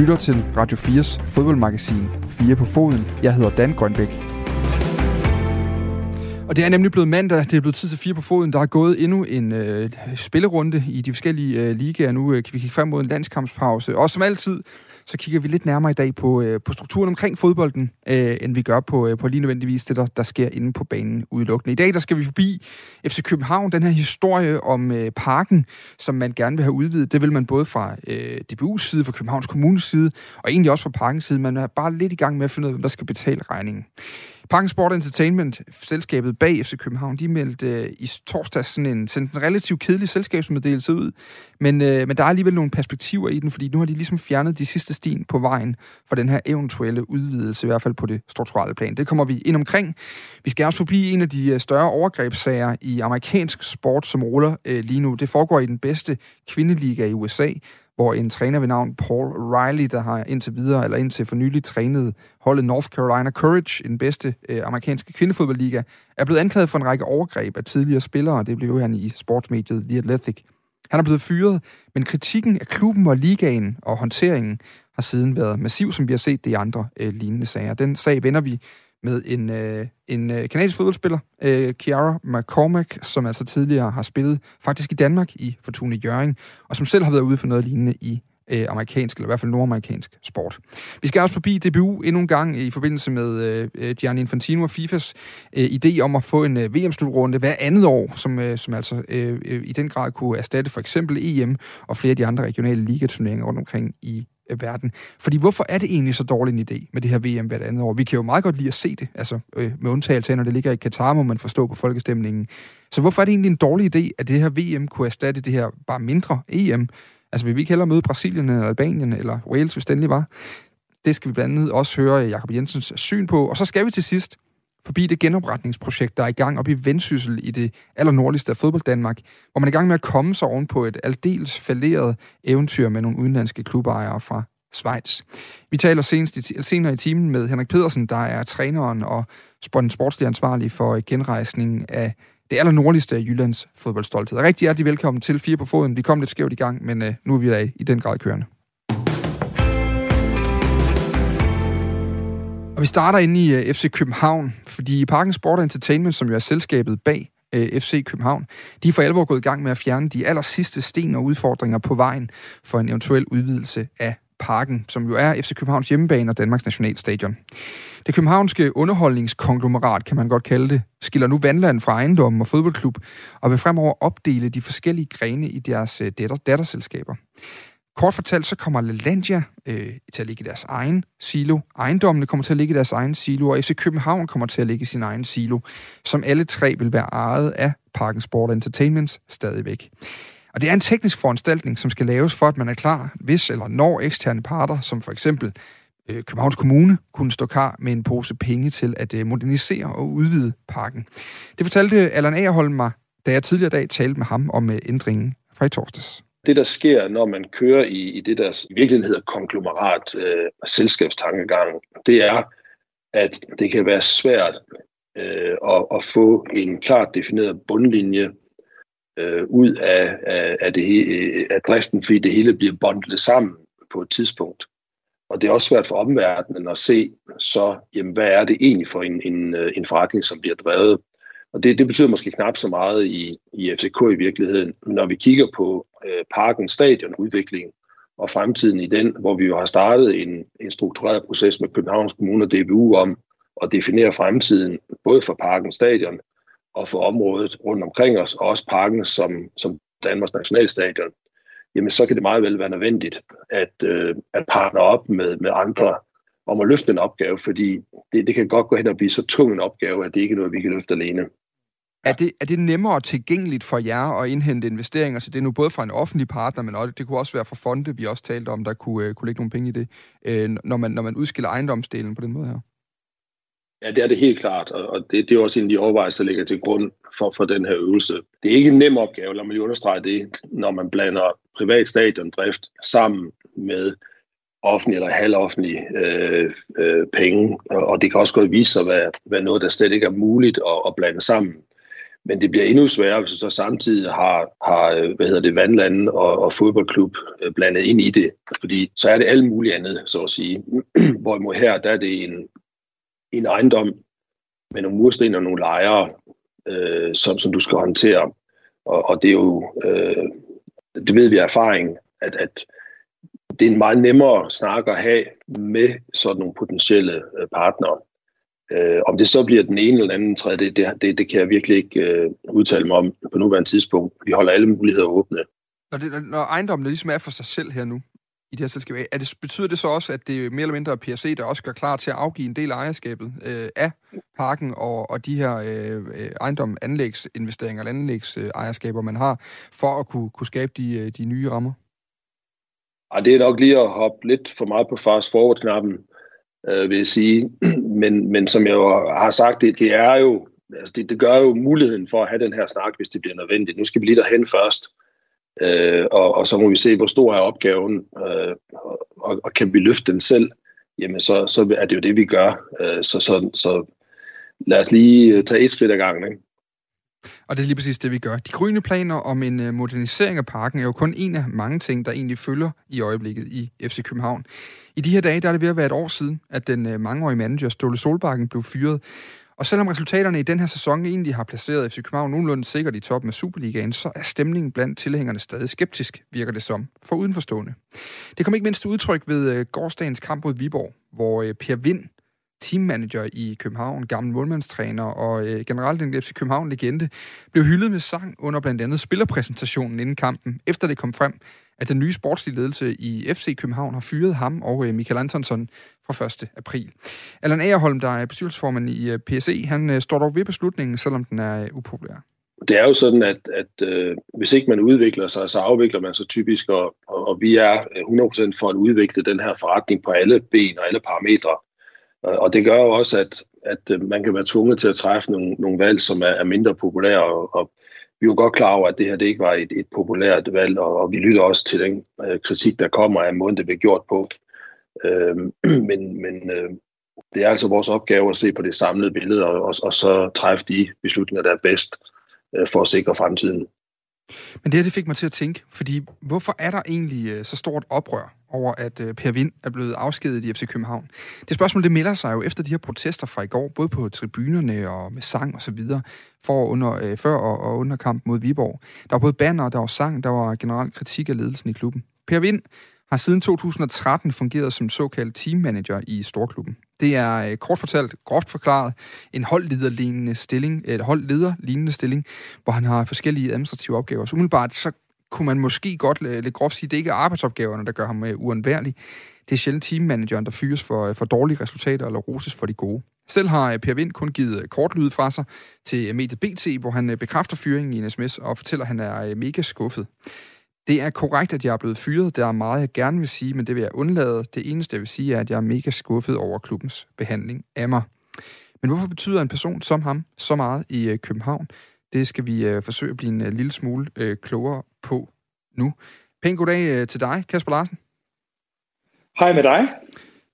lytter til Radio 4's fodboldmagasin 4 på foden. Jeg hedder Dan Grønbæk. Og det er nemlig blevet mandag, det er blevet tid til fire på foden. Der er gået endnu en øh, spillerunde i de forskellige øh, ligaer. Nu øh, kan vi kigge frem mod en landskampspause. Og som altid, så kigger vi lidt nærmere i dag på, øh, på strukturen omkring fodbolden, øh, end vi gør på, øh, på lige nødvendigvis det, der, der sker inde på banen udelukkende. I dag der skal vi forbi FC København, den her historie om øh, parken, som man gerne vil have udvidet. Det vil man både fra øh, DBU's side, fra Københavns Kommunes side, og egentlig også fra parkens side. Man er bare lidt i gang med at finde ud af, hvem der skal betale regningen. Parken Sport Entertainment, selskabet bag FC København, de meldte øh, i torsdags sådan en, sådan en relativt kedelig selskabsmeddelelse ud, men, øh, men der er alligevel nogle perspektiver i den, fordi nu har de ligesom fjernet de sidste sten på vejen for den her eventuelle udvidelse, i hvert fald på det strukturelle plan. Det kommer vi ind omkring. Vi skal også forbi en af de øh, større overgrebssager i amerikansk sport, som ruller øh, lige nu. Det foregår i den bedste kvindeliga i USA, hvor en træner ved navn Paul Riley, der har indtil videre, eller indtil for nylig trænet holdet North Carolina Courage i den bedste øh, amerikanske kvindefodboldliga, er blevet anklaget for en række overgreb af tidligere spillere. Det blev han i sportsmediet The Athletic. Han er blevet fyret, men kritikken af klubben og ligaen og håndteringen har siden været massiv, som vi har set det i andre øh, lignende sager. Den sag vender vi med en, øh, en øh, kanadisk fodboldspiller, øh, Kiara McCormack, som altså tidligere har spillet faktisk i Danmark i Fortuna Jørgen, og som selv har været ude for noget lignende i øh, amerikansk, eller i hvert fald nordamerikansk sport. Vi skal også forbi DBU endnu en gang i forbindelse med øh, øh, Gianni Infantino og FIFAs øh, idé om at få en øh, VM-slutrunde hver andet år, som, øh, som altså øh, øh, i den grad kunne erstatte for eksempel EM og flere af de andre regionale ligaturneringer rundt omkring i Øh, verden. Fordi hvorfor er det egentlig så dårlig en idé med det her VM hvert andet år? Vi kan jo meget godt lide at se det, altså øh, med undtagelse af, når det ligger i Katar, må man forstå på folkestemningen. Så hvorfor er det egentlig en dårlig idé, at det her VM kunne erstatte det her bare mindre EM? Altså vil vi ikke hellere møde Brasilien eller Albanien eller Wales, hvis det endelig var? Det skal vi blandt andet også høre Jakob Jensens syn på. Og så skal vi til sidst forbi det genopretningsprojekt, der er i gang op i Vendsyssel i det allernordligste af fodbold Danmark, hvor man er i gang med at komme sig oven på et aldeles falderet eventyr med nogle udenlandske klubejere fra Schweiz. Vi taler senest i, senere i timen med Henrik Pedersen, der er træneren og sportslig ansvarlig for genrejsningen af det allernordligste af Jyllands fodboldstolthed. Rigtig hjertelig velkommen til Fire på Foden. Vi kom lidt skævt i gang, men uh, nu er vi da i den grad kørende. Og vi starter inde i øh, uh, FC København, fordi Parken Sport Entertainment, som jo er selskabet bag øh, uh, FC København, de er for alvor gået i gang med at fjerne de aller sidste sten og udfordringer på vejen for en eventuel udvidelse af Parken, som jo er FC Københavns hjemmebane og Danmarks nationalstadion. Det københavnske underholdningskonglomerat, kan man godt kalde det, skiller nu vandland fra ejendommen og fodboldklub, og vil fremover opdele de forskellige grene i deres øh, datter, datterselskaber. Kort fortalt, så kommer LaLandia øh, til at ligge i deres egen silo. Ejendommene kommer til at ligge i deres egen silo, og FC København kommer til at ligge i sin egen silo, som alle tre vil være ejet af Parken Sport Entertainment stadigvæk. Og det er en teknisk foranstaltning, som skal laves for, at man er klar, hvis eller når eksterne parter, som for eksempel øh, Københavns Kommune, kunne stå klar med en pose penge til at øh, modernisere og udvide parken. Det fortalte Allan Agerholm mig, da jeg tidligere dag talte med ham om øh, ændringen fra i torsdags. Det, der sker, når man kører i, i det, der i virkeligheden hedder konglomerat øh, selskabstankegang, det er, at det kan være svært øh, at, at få en klart defineret bundlinje øh, ud af, af, af, det, øh, af driften, fordi det hele bliver bundlet sammen på et tidspunkt. Og det er også svært for omverdenen at se, så jamen, hvad er det egentlig for en, en, øh, en forretning, som bliver drevet. Og det, det betyder måske knap så meget i, i FCK i virkeligheden. Men når vi kigger på øh, parken, stadion, udviklingen og fremtiden i den, hvor vi jo har startet en, en struktureret proces med Københavns Kommune og DBU om at definere fremtiden, både for parken, stadion, og for området rundt omkring os, og også parken som, som Danmarks nationalstadion, jamen så kan det meget vel være nødvendigt at, øh, at partner op med, med andre om at løfte en opgave, fordi det, det kan godt gå hen og blive så tung en opgave, at det ikke er noget, vi kan løfte alene. Er det, er det nemmere tilgængeligt for jer at indhente investeringer? Så det er nu både fra en offentlig partner, men også, det kunne også være fra fonde, vi også talte om, der kunne, øh, kunne lægge nogle penge i det, øh, når, man, når man udskiller ejendomsdelen på den måde her. Ja, det er det helt klart, og det, det er også en af de overvejelser, der ligger til grund for, for den her øvelse. Det er ikke en nem opgave, lad mig lige understrege det, når man blander privat stadiondrift sammen med offentlige eller halvoffentlige øh, øh, penge, og det kan også godt vise sig at være, være noget, der slet ikke er muligt at, at blande sammen. Men det bliver endnu sværere, hvis du så samtidig har, har hvad hedder det, vandlanden og, og fodboldklub øh, blandet ind i det. Fordi så er det alt muligt andet, så at sige. Hvorimod her, der er det en, en ejendom med nogle mursten og nogle lejere, øh, som, som du skal håndtere. Og, og det er jo, øh, det ved vi af erfaring, at, at det er en meget nemmere snak at have med sådan nogle potentielle øh, partnere. Øh, om det så bliver den ene eller anden tredje, det, det, det, det kan jeg virkelig ikke øh, udtale mig om på nuværende tidspunkt. Vi holder alle muligheder åbne. Når, det, når ejendommen ligesom er for sig selv her nu, i det her selskab, er det, betyder det så også, at det mere eller mindre er PRC, der også gør klar til at afgive en del af ejerskabet øh, af parken og, og de her øh, øh ejendom, anlægsinvesteringer eller anlægsejerskaber, man har, for at kunne, kunne skabe de, øh, de nye rammer? Ja, det er nok lige at hoppe lidt for meget på fast forward-knappen øh, vil jeg sige. Men, men som jeg jo har sagt, det, det er jo, altså det, det gør jo muligheden for at have den her snak, hvis det bliver nødvendigt. Nu skal vi lige derhen først, øh, og, og så må vi se, hvor stor er opgaven, øh, og, og kan vi løfte den selv, jamen så, så er det jo det, vi gør. Øh, så, så, så lad os lige øh, tage et skridt ad gangen. Ikke? Og det er lige præcis det, vi gør. De grønne planer om en øh, modernisering af parken er jo kun en af mange ting, der egentlig følger i øjeblikket i FC København. I de her dage der er det ved at være et år siden, at den øh, mangeårige manager Ståle Solbakken blev fyret. Og selvom resultaterne i den her sæson egentlig har placeret FC København nogenlunde sikkert i toppen af Superligaen, så er stemningen blandt tilhængerne stadig skeptisk, virker det som, for udenforstående. Det kom ikke mindst udtryk ved øh, gårdsdagens kamp mod Viborg, hvor Per Vind teammanager i København, gammel målmandstræner og øh, generelt en FC København-legende, blev hyldet med sang under blandt andet spillerpræsentationen inden kampen, efter det kom frem, at den nye sportslige ledelse i FC København har fyret ham og øh, Michael Antonsson fra 1. april. Allan Agerholm, der er bestyrelsesformand i øh, PSE, han øh, står dog ved beslutningen, selvom den er øh, upopulær. Det er jo sådan, at, at øh, hvis ikke man udvikler sig, så afvikler man sig typisk, og, og, og vi er øh, 100% for at udvikle den her forretning på alle ben og alle parametre. Og det gør jo også, at, at øh, man kan være tvunget til at træffe nogle, nogle valg, som er, er mindre populære. Og, og vi er jo godt klar over, at det her det ikke var et, et populært valg, og, og vi lytter også til den øh, kritik, der kommer af måden, det bliver gjort på. Øh, men men øh, det er altså vores opgave at se på det samlede billede, og, og, og så træffe de beslutninger, der er bedst øh, for at sikre fremtiden. Men det her det fik mig til at tænke, fordi hvorfor er der egentlig øh, så stort oprør over, at øh, Per Vind er blevet afskedet i FC København? Det spørgsmål det melder sig jo efter de her protester fra i går, både på tribunerne og med sang og så videre, for under, øh, før og, og under kamp mod Viborg. Der var både banner, der var sang, der var generelt kritik af ledelsen i klubben. Per Vind har siden 2013 fungeret som såkaldt teammanager i Storklubben. Det er øh, kort fortalt, groft forklaret, en holdlederlignende stilling, et holdlederlignende stilling, hvor han har forskellige administrative opgaver. Så umiddelbart så kunne man måske godt øh, lidt groft sige, at det ikke er arbejdsopgaverne, der gør ham øh, uundværlig. Det er sjældent teammanageren, der fyres for, for dårlige resultater eller roses for de gode. Selv har Per Vind kun givet kortlyd fra sig til mediet BT, hvor han bekræfter fyringen i en sms og fortæller, at han er mega skuffet. Det er korrekt, at jeg er blevet fyret. Der er meget, jeg gerne vil sige, men det vil jeg undlade. Det eneste, jeg vil sige, er, at jeg er mega skuffet over klubbens behandling af mig. Men hvorfor betyder en person som ham så meget i øh, København? Det skal vi øh, forsøge at blive en øh, lille smule øh, klogere på nu. Pæn goddag øh, til dig, Kasper Larsen. Hej med dig.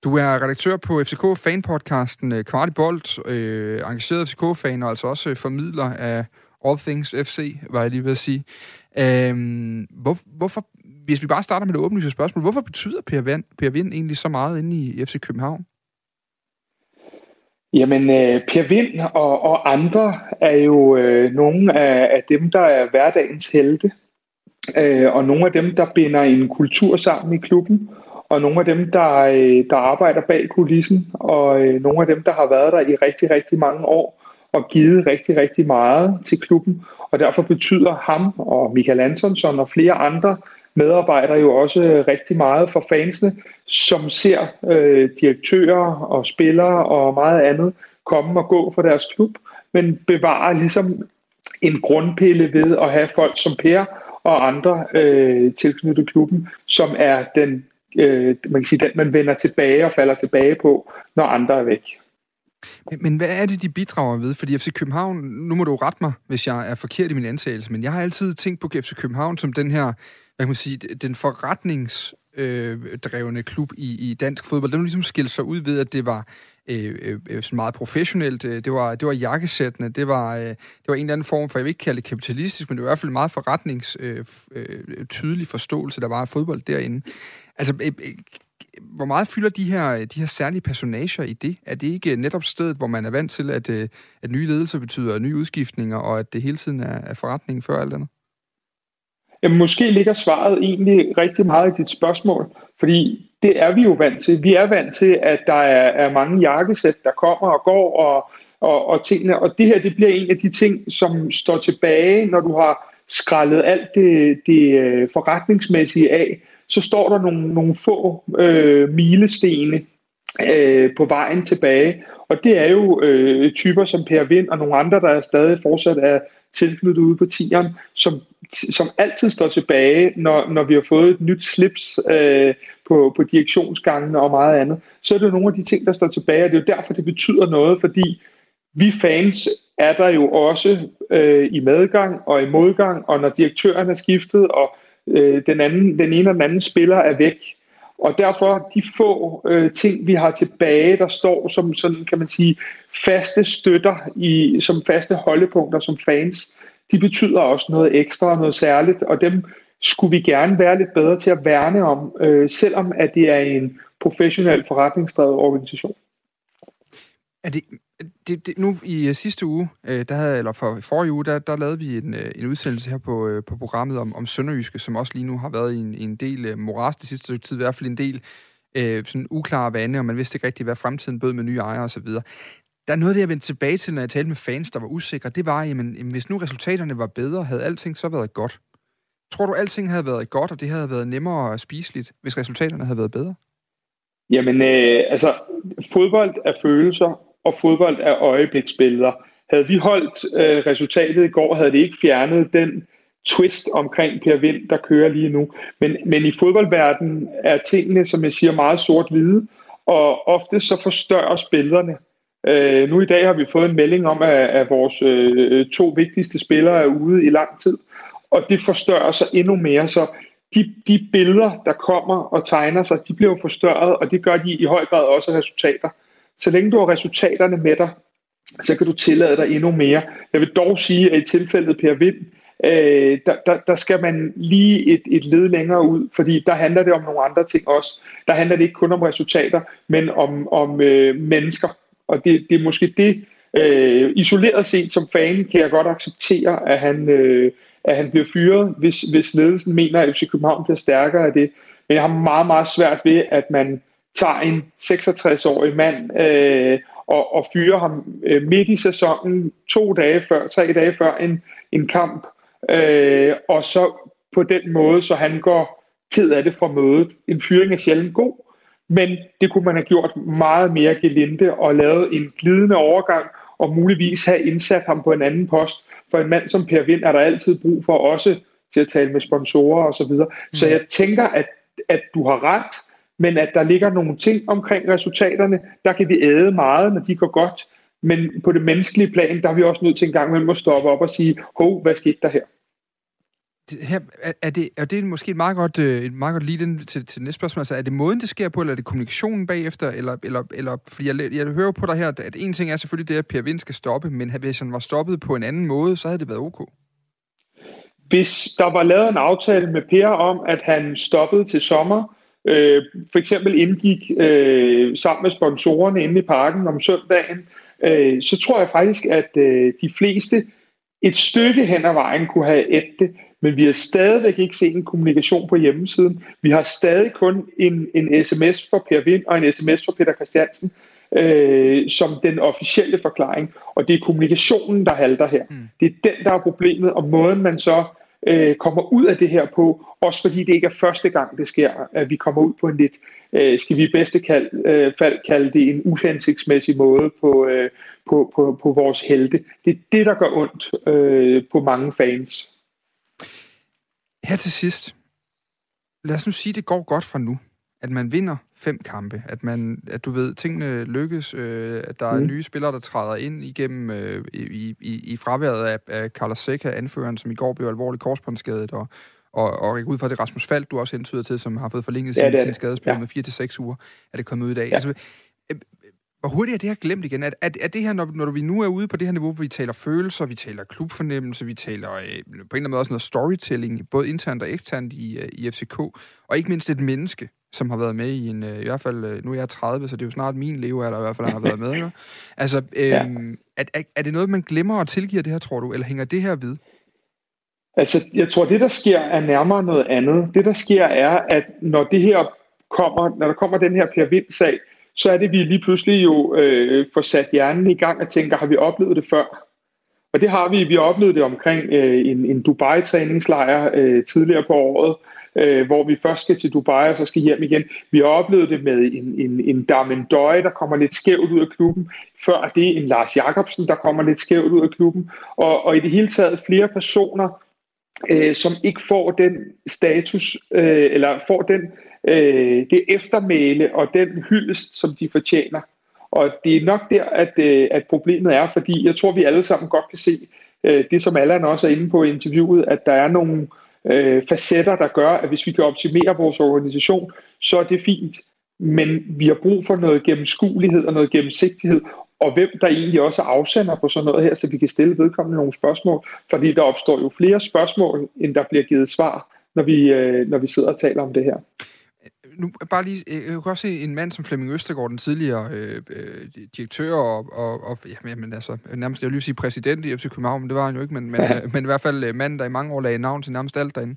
Du er redaktør på FCK fanpodcasten øh, Kvartibolt, øh, engageret FCK-fan og altså også formidler af All Things FC, var jeg lige ved at sige. Øhm, hvor, hvorfor, hvis vi bare starter med det åbenlyse spørgsmål, hvorfor betyder Per Vind, per Vind egentlig så meget inde i FC København? Jamen, øh, Per Vind og, og andre er jo øh, nogle af, af dem, der er hverdagens helte, øh, og nogle af dem, der binder en kultur sammen i klubben, og nogle af dem, der, øh, der arbejder bag kulissen, og øh, nogle af dem, der har været der i rigtig, rigtig mange år, og givet rigtig, rigtig meget til klubben. Og derfor betyder ham og Michael Antonsson og flere andre medarbejdere jo også øh, rigtig meget for fansene, som ser øh, direktører og spillere og meget andet komme og gå for deres klub, men bevarer ligesom en grundpille ved at have folk som Per og andre øh, tilknyttet klubben, som er den, øh, man kan sige, den, man vender tilbage og falder tilbage på, når andre er væk. Men, men hvad er det, de bidrager ved? Fordi FC København, nu må du rette mig, hvis jeg er forkert i min antagelse, men jeg har altid tænkt på FC København som den her, hvad kan man sige, den forretningsdrevne øh, klub i, i dansk fodbold, den ligesom skilte sig ud ved, at det var øh, øh, øh meget professionelt. Øh, det var, det var jakkesættende, det var, øh, det var en eller anden form for, jeg vil ikke kalde det kapitalistisk, men det var i hvert fald meget forretnings øh, øh, tydelig forståelse, der var af fodbold derinde. Altså, øh, øh hvor meget fylder de her, de her særlige personager i det? Er det ikke netop stedet, hvor man er vant til, at, øh, at nye ledelser betyder nye udskiftninger, og at det hele tiden er, er forretningen før alt andet? Jamen, måske ligger svaret egentlig rigtig meget i dit spørgsmål, fordi det er vi jo vant til. Vi er vant til, at der er, er mange jakkesæt, der kommer og går, og, og, og tingene. Og det her, det bliver en af de ting, som står tilbage, når du har skrællet alt det, det øh, forretningsmæssige af. Så står der nogle, nogle få øh, milestene øh, på vejen tilbage. Og det er jo øh, typer som Per Vind og nogle andre, der er stadig fortsat er tilknyttet ude på tieren, som, som altid står tilbage, når, når vi har fået et nyt slips øh, på, på direktionsgangene og meget andet. Så er det nogle af de ting, der står tilbage, og det er jo derfor, det betyder noget, fordi vi fans er der jo også øh, i medgang og i modgang, og når direktøren er skiftet, og øh, den, anden, den ene og den anden spiller er væk, og derfor de få øh, ting, vi har tilbage, der står som sådan, kan man sige, faste støtter, i, som faste holdepunkter som fans, de betyder også noget ekstra og noget særligt, og dem skulle vi gerne være lidt bedre til at værne om, øh, selvom at det er en professionel forretningsdrevet organisation. Er det, det, det, nu i øh, sidste uge, øh, der havde, eller for forrige uge, der, der lavede vi en, øh, en udsendelse her på, på programmet om, om Sønderjyske, som også lige nu har været i en, en del uh, moras det sidste tid, i hvert fald en del øh, sådan uklare vande, og man vidste ikke rigtig, hvad fremtiden bød med nye ejere osv. Der er noget, det jeg vendte tilbage til, når jeg talte med fans, der var usikre. Det var, jamen, jamen, hvis nu resultaterne var bedre, havde alting så været godt. Tror du, alting havde været godt, og det havde været nemmere og spiseligt, hvis resultaterne havde været bedre? Jamen, øh, altså, fodbold er følelser, og fodbold er øjebliksbilleder. Havde vi holdt øh, resultatet i går, havde det ikke fjernet den twist omkring Per Vind, der kører lige nu. Men, men i fodboldverdenen er tingene, som jeg siger, meget sort-hvide, og ofte så forstørres billederne. Øh, nu i dag har vi fået en melding om, at, at vores øh, to vigtigste spillere er ude i lang tid, og det forstørrer sig endnu mere, så de, de billeder, der kommer og tegner sig, de bliver forstørret, og det gør de i høj grad også resultater. Så længe du har resultaterne med dig, så kan du tillade dig endnu mere. Jeg vil dog sige, at i tilfældet Per Vind, øh, der, der, der skal man lige et, et led længere ud, fordi der handler det om nogle andre ting også. Der handler det ikke kun om resultater, men om, om øh, mennesker. Og det, det er måske det, øh, isoleret set som fan, kan jeg godt acceptere, at han, øh, at han bliver fyret, hvis, hvis ledelsen mener, at FC København bliver stærkere af det. Men jeg har meget, meget svært ved, at man tager en 66-årig mand øh, og, og fyrer ham øh, midt i sæsonen, to dage før, tre dage før en, en kamp, øh, og så på den måde, så han går ked af det fra mødet. En fyring er sjældent god, men det kunne man have gjort meget mere gelinde og lavet en glidende overgang og muligvis have indsat ham på en anden post. For en mand som Per Vind er der altid brug for også til at tale med sponsorer osv. Så, videre. Mm. så jeg tænker, at, at du har ret, men at der ligger nogle ting omkring resultaterne, der kan vi æde meget, når de går godt, men på det menneskelige plan, der er vi også nødt til en gang imellem at stoppe op og sige, hov, hvad skete der her? Det, her, er, er, det, er det måske et meget godt, øh, et meget godt lead til, til næste spørgsmål? Altså, er det måden, det sker på, eller er det kommunikationen bagefter? Eller, eller, eller, fordi jeg, jeg hører på dig her, at en ting er selvfølgelig det, at Per Vind skal stoppe, men hvis han var stoppet på en anden måde, så havde det været ok. Hvis der var lavet en aftale med Per om, at han stoppede til sommer, øh, for eksempel indgik øh, sammen med sponsorerne inde i parken om søndagen, øh, så tror jeg faktisk, at øh, de fleste et stykke hen ad vejen kunne have et det, men vi har stadigvæk ikke set en kommunikation på hjemmesiden. Vi har stadig kun en, en sms for Per Vind og en sms for Peter Christiansen øh, som den officielle forklaring. Og det er kommunikationen, der halter her. Mm. Det er den, der er problemet, og måden man så øh, kommer ud af det her på, også fordi det ikke er første gang, det sker, at vi kommer ud på en lidt, øh, skal vi i bedste kald, øh, fald kalde det en uhensigtsmæssig måde på, øh, på, på, på vores helte. Det er det, der gør ondt øh, på mange fans. Her til sidst, lad os nu sige, at det går godt fra nu. At man vinder fem kampe. At, man, at du ved, tingene lykkes. Øh, at der er mm. nye spillere, der træder ind igennem øh, i, i, i fraværet af, af Carlos Seca, anføreren, som i går blev alvorligt korsbåndsskadet, og, og, og ud fra det Rasmus Falk, du også hentyder til, som har fået forlænget sin, ja, sin skadespil ja. med 4 til seks uger, er det kommet ud i dag. Ja. Altså, øh, hvor hurtigt er det her glemt igen? Er, er, er det her, når, når vi nu er ude på det her niveau, hvor vi taler følelser, vi taler klubfornemmelse, vi taler øh, på en eller anden måde også noget storytelling, både internt og eksternt i, øh, i FCK, og ikke mindst et menneske, som har været med i en, øh, i hvert fald, øh, nu er jeg 30, så det er jo snart min levealder i hvert fald, han har været med. Ikke? Altså, øh, ja. er, er, er det noget, man glemmer og tilgiver det her, tror du, eller hænger det her ved? Altså, jeg tror, det der sker er nærmere noget andet. Det der sker er, at når det her kommer, når der kommer den her Per Vind-sag, så er det, vi lige pludselig jo øh, får sat hjernen i gang og tænker, har vi oplevet det før? Og det har vi. Vi har oplevet det omkring øh, en, en Dubai-træningslejr øh, tidligere på året, øh, hvor vi først skal til Dubai og så skal hjem igen. Vi har oplevet det med en, en, en Darmen Døje, der kommer lidt skævt ud af klubben. Før det en Lars Jakobsen, der kommer lidt skævt ud af klubben. Og, og i det hele taget flere personer, øh, som ikke får den status, øh, eller får den, øh, det eftermæle og den hyldest, som de fortjener. Og det er nok der, at, øh, at problemet er, fordi jeg tror, vi alle sammen godt kan se, øh, det som Allan også er inde på i interviewet, at der er nogle øh, Øh, facetter, der gør, at hvis vi kan optimere vores organisation, så er det fint. Men vi har brug for noget gennemskuelighed og noget gennemsigtighed, og hvem der egentlig også afsender på sådan noget her, så vi kan stille vedkommende nogle spørgsmål, fordi der opstår jo flere spørgsmål, end der bliver givet svar, når vi, øh, når vi sidder og taler om det her nu bare lige, jeg kan også se en mand som Flemming Østergaard, den tidligere øh, øh, direktør og, og, og jamen, altså, nærmest, jeg vil lige sige præsident i FC København, men det var han jo ikke, men, men, ja. øh, men i hvert fald øh, mand, der i mange år lagde navn til nærmest alt derinde.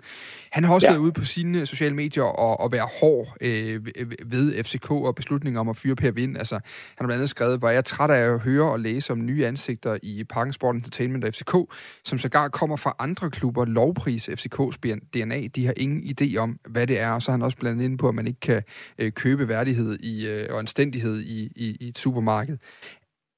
Han har også ja. været ude på sine sociale medier og, og være hård øh, ved FCK og beslutninger om at fyre Per Vind. Altså, han har blandt andet skrevet, hvor jeg er træt af at høre og læse om nye ansigter i Parken Sport Entertainment og FCK, som sågar kommer fra andre klubber, lovpris FCK's DNA. De har ingen idé om, hvad det er, og så har han også blandt ind på, at man ikke kan øh, købe værdighed i, øh, og anstændighed i, i, i et supermarked.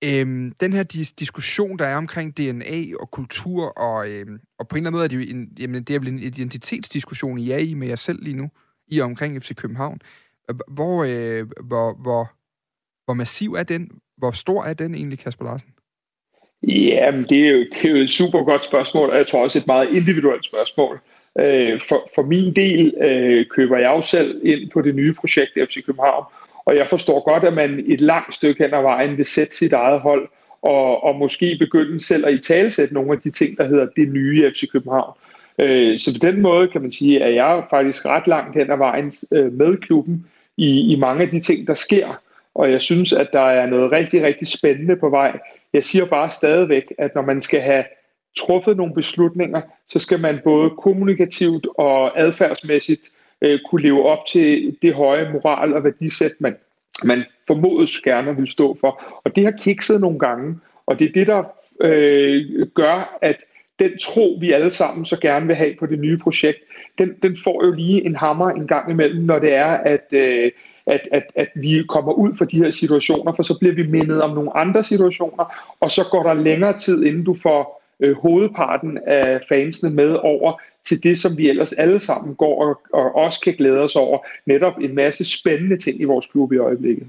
Øhm, den her dis- diskussion, der er omkring DNA og kultur, og, øhm, og på en eller anden måde er det jo en, jamen, det er vel en identitetsdiskussion, I er i med jer selv lige nu, i og omkring FC København. Hvor, øh, hvor, hvor, hvor massiv er den? Hvor stor er den egentlig, Kasper Larsen? Jamen, det er, jo, det er jo et super godt spørgsmål, og jeg tror også et meget individuelt spørgsmål. Øh, for, for min del øh, køber jeg jo selv ind på det nye projekt FC København, og jeg forstår godt, at man et langt stykke hen ad vejen vil sætte sit eget hold, og, og måske begynde selv at i talsætte nogle af de ting, der hedder det nye FC København. Øh, så på den måde kan man sige, at jeg er faktisk ret langt hen ad vejen øh, med klubben i, i mange af de ting, der sker. Og jeg synes, at der er noget rigtig, rigtig spændende på vej. Jeg siger bare stadigvæk, at når man skal have truffet nogle beslutninger, så skal man både kommunikativt og adfærdsmæssigt øh, kunne leve op til det høje moral og værdisæt, man, man formodes gerne vil stå for. Og det har kikset nogle gange, og det er det, der øh, gør, at den tro, vi alle sammen så gerne vil have på det nye projekt, den, den får jo lige en hammer en gang imellem, når det er, at, øh, at, at, at vi kommer ud for de her situationer, for så bliver vi mindet om nogle andre situationer, og så går der længere tid, inden du får øh, hovedparten af fansene med over til det, som vi ellers alle sammen går og, og også kan glæde os over. Netop en masse spændende ting i vores klub i øjeblikket.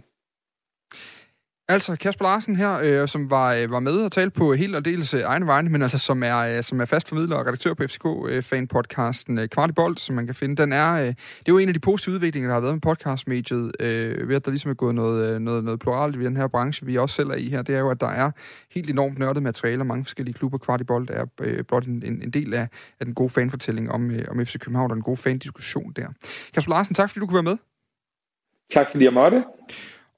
Altså Kasper Larsen her, øh, som var, øh, var med og talte på helt og dels øh, egne vegne, men altså som er, øh, som er fast formidler og redaktør på FCK-fan-podcasten øh, øh Kvartibolt, som man kan finde. Den er, øh, det er jo en af de positive udviklinger, der har været med podcastmediet, øh, ved at der ligesom er gået noget, øh, noget, noget pluralt i den her branche, vi også selv er i her. Det er jo, at der er helt enormt nørdet materiale, mange forskellige klubber. Kvartibolt er øh, blot en, en, en del af, af den gode fanfortælling om, øh, om FC København og den gode fan-diskussion der. Kasper Larsen, tak fordi du kunne være med. Tak fordi jeg måtte.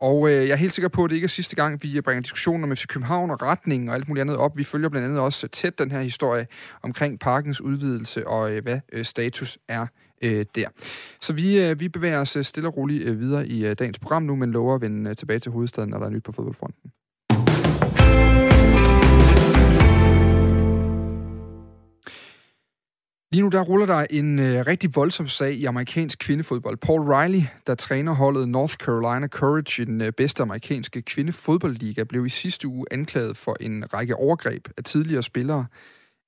Og øh, jeg er helt sikker på, at det ikke er sidste gang, vi bringer diskussioner om FC København og retningen og alt muligt andet op. Vi følger blandt andet også tæt den her historie omkring parkens udvidelse og øh, hvad øh, status er øh, der. Så vi, øh, vi bevæger os øh, stille og roligt øh, videre i øh, dagens program nu, men lover at vende øh, tilbage til hovedstaden, når der er nyt på fodboldfronten. Lige nu der ruller der en øh, rigtig voldsom sag i amerikansk kvindefodbold. Paul Riley, der træner holdet North Carolina Courage i den øh, bedste amerikanske kvindefodboldliga, blev i sidste uge anklaget for en række overgreb af tidligere spillere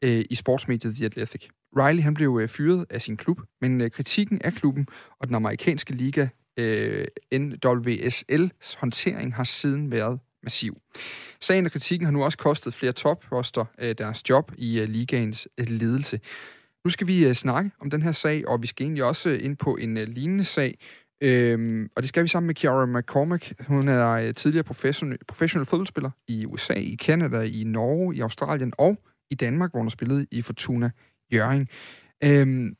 øh, i sportsmediet The Athletic. Riley han blev øh, fyret af sin klub, men øh, kritikken af klubben og den amerikanske liga øh, NWSL's håndtering har siden været massiv. Sagen og kritikken har nu også kostet flere topposter øh, deres job i øh, ligaens øh, ledelse. Nu skal vi uh, snakke om den her sag, og vi skal egentlig også uh, ind på en uh, lignende sag. Øhm, og det skal vi sammen med Kiara McCormack. Hun er uh, tidligere professionel, professionel fodboldspiller i USA, i Canada, i Norge, i Australien og i Danmark, hvor hun har spillet i Fortuna Jørgen. Øhm,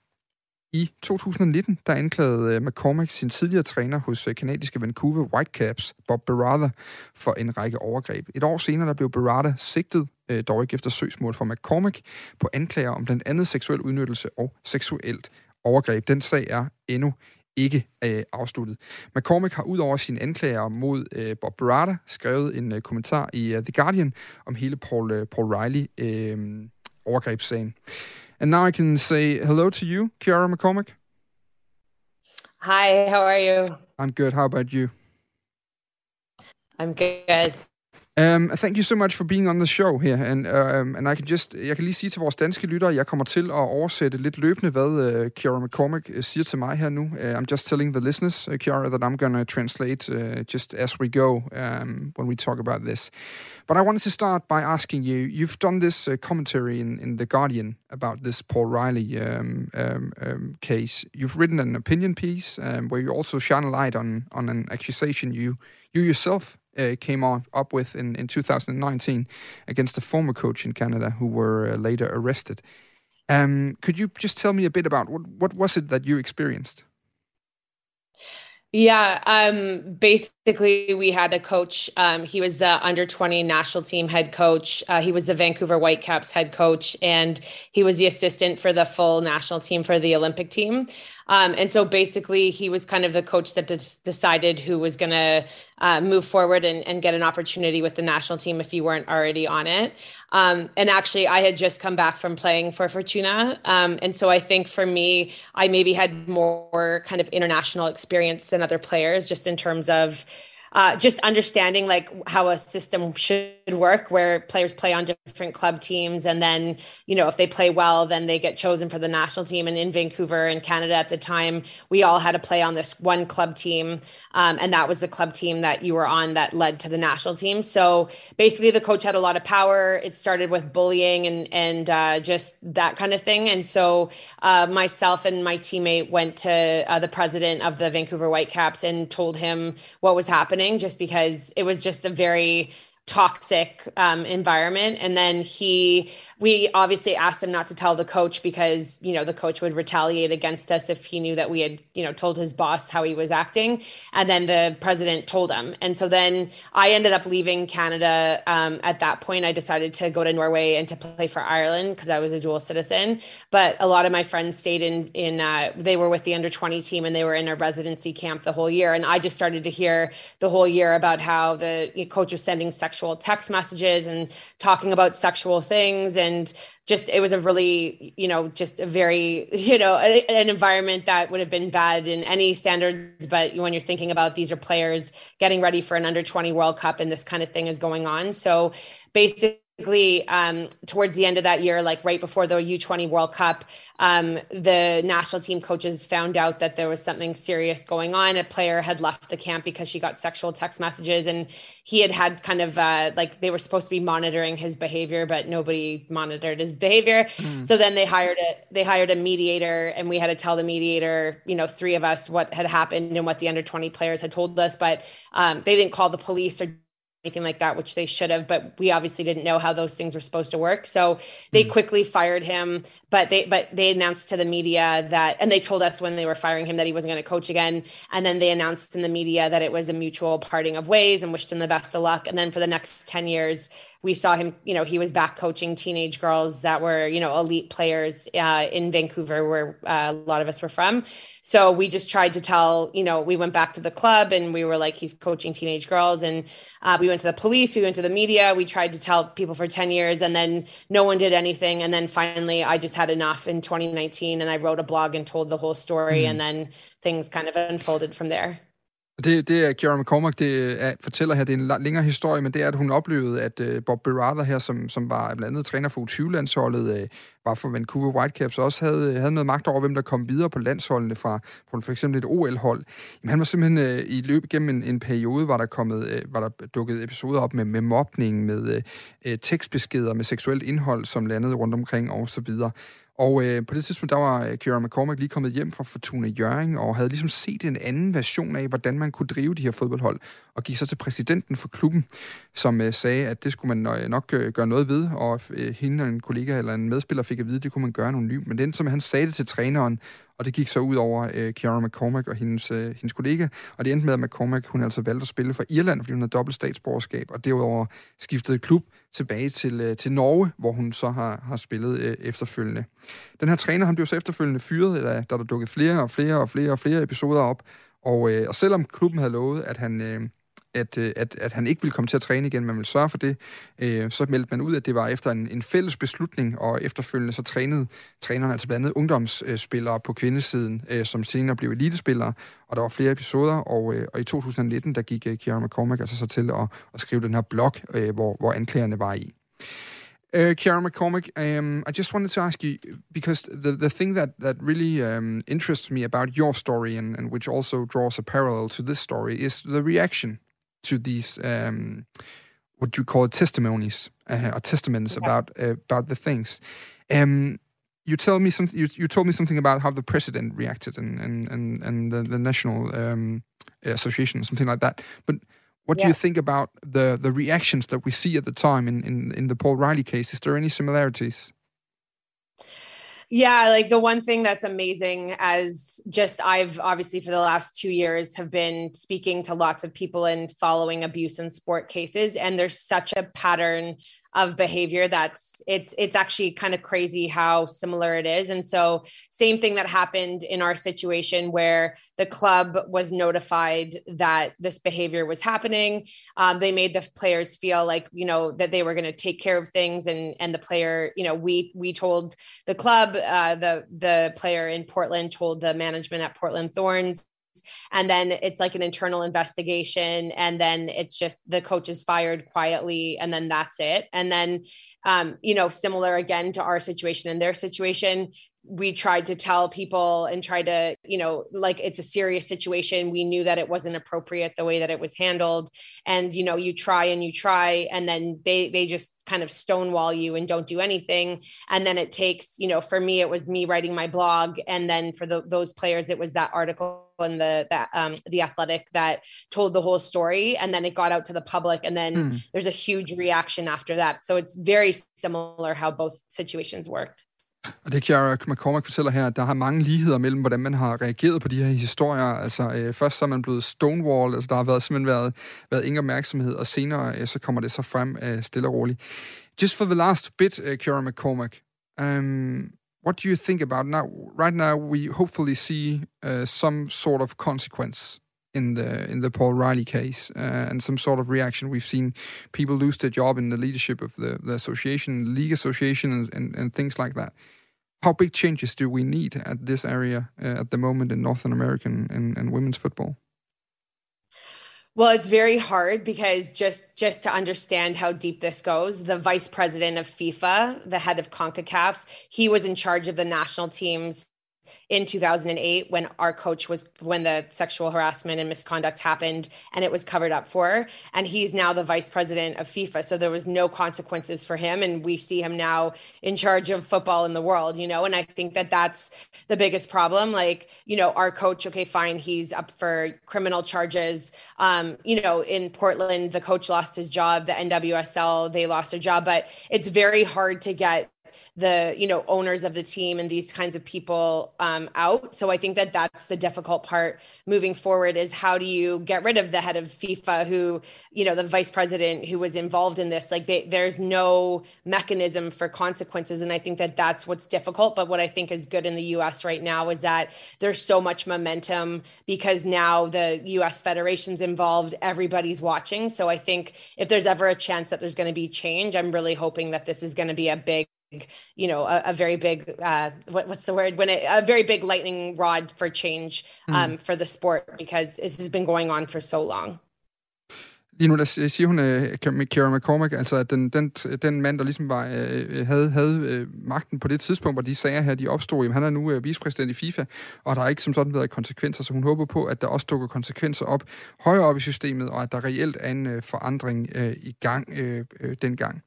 i 2019 der anklagede øh, McCormack sin tidligere træner hos øh, kanadiske Vancouver Whitecaps, Bob Berada, for en række overgreb. Et år senere der blev Berada sigtet, øh, dog ikke efter søgsmål fra McCormack, på anklager om blandt andet seksuel udnyttelse og seksuelt overgreb. Den sag er endnu ikke øh, afsluttet. McCormick har ud over sine anklager mod øh, Bob Berada skrevet en øh, kommentar i uh, The Guardian om hele Paul, øh, Paul Riley øh, overgrebssagen. And now I can say hello to you, Kiara McCormick. Hi, how are you? I'm good. How about you? I'm good. Um, thank you so much for being on the show here. And, um, and I can just, jeg kan lige sige til vores danske lyttere, jeg kommer til at oversætte lidt løbende, hvad uh, Kiara McCormick uh, siger til mig her nu. Uh, I'm just telling the listeners, uh, Kiara, that I'm going to translate uh, just as we go um, when we talk about this. But I wanted to start by asking you, you've done this uh, commentary in, in The Guardian about this Paul Riley um, um, um case. You've written an opinion piece um, where you also shine a light on, on an accusation you, you yourself uh, came on, up with in, in 2019 against a former coach in Canada who were uh, later arrested. Um, could you just tell me a bit about what, what was it that you experienced? Yeah, um, basically, we had a coach. Um, he was the under 20 national team head coach. Uh, he was the Vancouver Whitecaps head coach, and he was the assistant for the full national team for the Olympic team. Um, and so basically, he was kind of the coach that decided who was going to uh, move forward and, and, get an opportunity with the national team if you weren't already on it. Um, and actually, I had just come back from playing for Fortuna. Um, and so I think for me, I maybe had more kind of international experience than other players, just in terms of uh, just understanding like how a system should work where players play on different club teams and then you know if they play well then they get chosen for the national team. And in vancouver and canada at the time we all had to play on this one club team um, and that was the club team that you were on that led to the national team. So basically the coach had a lot of power. It started with bullying and and uh, just that kind of thing. And so uh, myself and my teammate went to uh, the president of the vancouver whitecaps and told him what was happening happening just because it was just a very toxic um, environment. And then he we obviously asked him not to tell the coach because you know the coach would retaliate against us if he knew that we had you know told his boss how he was acting. And then the president told him. And so then i ended up leaving canada um, at that point. I decided to go to norway and to play for ireland because i was a dual citizen. But a lot of my friends stayed in in uh, they were with the under 20 team and they were in a residency camp the whole year. And i just started to hear the whole year about how the coach was sending sexual sexual text messages and talking about sexual things. And just it was a really you know just a very you know a, an environment that would have been bad in any standards. But when you're thinking about these are players getting ready for an under 20 world cup and this kind of thing is going on. So basically um, towards the end of that year, like right before the U20 World Cup, um, the national team coaches found out that there was something serious going on. A player had left the camp because she got sexual text messages, and he had had kind of uh, like they were supposed to be monitoring his behavior, but nobody monitored his behavior. Mm. So then they hired a they hired a mediator, and we had to tell the mediator, you know, three of us what had happened and what the under 20 players had told us, but um, they didn't call the police or anything like that, which they should have, but we obviously didn't know how those things were supposed to work. So they mm quickly fired him, but they but they announced to the media that and they told us when they were firing him that he wasn't going to coach again. And then they announced in the media that it was a mutual parting of ways and wished him the best of luck. And then for the next 10 years, we saw him, you know, he was back coaching teenage girls that were, you know, elite players uh, in Vancouver, where uh, a lot of us were from. So we just tried to tell, you know, we went back to the club and we were like, he's coaching teenage girls. And uh, we went to the police, we went to the media, we tried to tell people for 10 years, and then no one did anything. And then finally, I just had enough in 2019 and I wrote a blog and told the whole story. Mm. And then things kind of unfolded from there. Det, det er Kieran McCormack, det er, fortæller her, det er en længere historie, men det er, at hun oplevede, at uh, Bob Berada her, som, som var blandt andet træner for U20-landsholdet, uh, øh, var for Vancouver Whitecaps, også havde, øh, havde noget magt over, hvem der kom videre på landsholdene fra, fra for eksempel et OL-hold. Jamen, han var simpelthen uh, i løbet gennem en, en periode, var der, kommet, uh, var der dukket episoder op med, med mobning, med uh, tekstbeskeder, med seksuelt indhold, som landede rundt omkring og så videre. Og øh, på det tidspunkt, der var øh, Kieran McCormack lige kommet hjem fra Fortuna Jøring, og havde ligesom set en anden version af, hvordan man kunne drive de her fodboldhold, og gik så til præsidenten for klubben, som øh, sagde, at det skulle man øh, nok øh, gøre noget ved, og øh, hende og en kollega eller en medspiller fik at vide, at det kunne man gøre nogle ny. Men den, som han sagde det til træneren, og det gik så ud over øh, Kiara McCormack og hendes, øh, hendes kollega, og det endte med, at McCormack hun altså valgte at spille for Irland, fordi hun havde dobbelt statsborgerskab, og derudover skiftede klub tilbage til, øh, til Norge, hvor hun så har, har spillet øh, efterfølgende. Den her træner, han blev så efterfølgende fyret, da, da der dukkede flere og flere og flere og flere episoder op, og, øh, og selvom klubben havde lovet, at han... Øh, at, øh, at, at han ikke ville komme til at træne igen, man ville sørge for det. Øh, så meldte man ud, at det var efter en, en fælles beslutning, og efterfølgende så trænede trænerne altså blandt andet ungdomsspillere på kvindesiden, øh, som senere blev elitespillere, og der var flere episoder, og, øh, og i 2019, der gik øh, Kiara McCormack altså så til at, at skrive den her blog, øh, hvor, hvor anklagerne var i. Øh, uh, Kiara McCormick, um, øhm, I just wanted to ask you because the the thing that that really um, interests me about your story and, and which also draws a parallel to this story is the reaction to these um, what you call testimonies uh, or testaments yeah. about uh, about the things. Um, you tell me something. You, you told me something about how the president reacted and and and, and the, the national um, association, something like that. But what yeah. do you think about the the reactions that we see at the time in, in in the Paul Riley case? Is there any similarities? Yeah, like the one thing that's amazing as just I've obviously for the last 2 years have been speaking to lots of people and following abuse in sport cases and there's such a pattern of behavior that's it's it's actually kind of crazy how similar it is. And so same thing that happened in our situation where the club was notified that this behavior was happening. Um, they made the players feel like you know that they were going to take care of things. And and the player you know we we told the club uh, the the player in portland told the management at portland thorns and then it's like an internal investigation and then it's just the coach is fired quietly and then that's it. And then um, you know similar again to our situation and their situation we tried to tell people and try to you know like it's a serious situation. We knew that it wasn't appropriate the way that it was handled. And you know you try and you try and then they they just kind of stonewall you and don't do anything. And then it takes you know for me it was me writing my blog. And then for the, those players it was that article in the that um the athletic that told the whole story. And then it got out to the public. And then mm. there's a huge reaction after that. So it's very similar how both situations worked Og det Kiara McCormack fortæller her, at der har mange ligheder mellem, hvordan man har reageret på de her historier. Altså øh, først så er man blevet stonewall, altså der har været, simpelthen været, været ingen opmærksomhed, og senere øh, så kommer det så frem øh, stille og roligt. Just for the last bit, øh, uh, Kiara McCormack, um, what do you think about now? Right now we hopefully see uh, some sort of consequence in the in the Paul Riley case uh, and some sort of reaction. We've seen people lose their job in the leadership of the, the association, the league association, and, and, and things like that how big changes do we need at this area uh, at the moment in Northern American and, and women's football? Well, it's very hard because just just to understand how deep this goes, the vice president of FIFA, the head of CONCACAF, he was in charge of the national teams in 2008 when our coach was when the sexual harassment and misconduct happened and it was covered up for. And he's now the vice president of FIFA. So there was no consequences for him. And we see him now in charge of football in the world you know? And I think that that's the biggest problem. Like you know our coach okay fine he's up for criminal charges. Um you know in Portland the coach lost his job the NWSL they lost their job. But it's very hard to get the you know owners of the team and these kinds of people um, out. So i think that that's the difficult part moving forward is how do you get rid of the head of fifa who you know the vice president who was involved in this? Like they, there's no mechanism for consequences. And i think that that's what's difficult. But what i think is good in the us right now is that there's so much momentum because now the us federation's involved. Everybody's watching. So i think if there's ever a chance that there's going to be change i'm really hoping that this is going to be a big you know a, a very big uh, what, what's the word when it a very big lightning rod for change mm. um, mm. for the sport because this has been going on for so long. Lige nu der siger hun, uh, Kira McCormack, altså at den, den, den mand, der ligesom var, uh, havde, havde uh, magten på det tidspunkt, hvor de sager her, de opstod, jamen han er nu uh, vicepræsident i FIFA, og der har ikke som sådan været konsekvenser, så hun håber på, at der også dukker konsekvenser op højere op i systemet, og at der reelt er en uh, forandring uh, i gang uh, uh, dengang.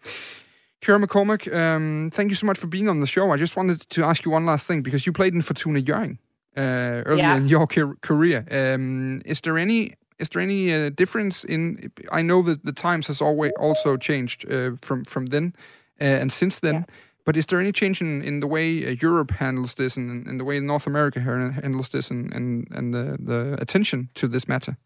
Kira McCormack, um, thank you so much for being on the show. I just wanted to ask you one last thing because you played in Fortuna Jørgen uh, earlier yeah. in your career. Um, is there any is there any uh, difference in? I know that the times has always also changed uh, from from then uh, and since then. Yeah. But is there any change in, in the way uh, Europe handles this and in the way North America handles this and, and, and the, the attention to this matter?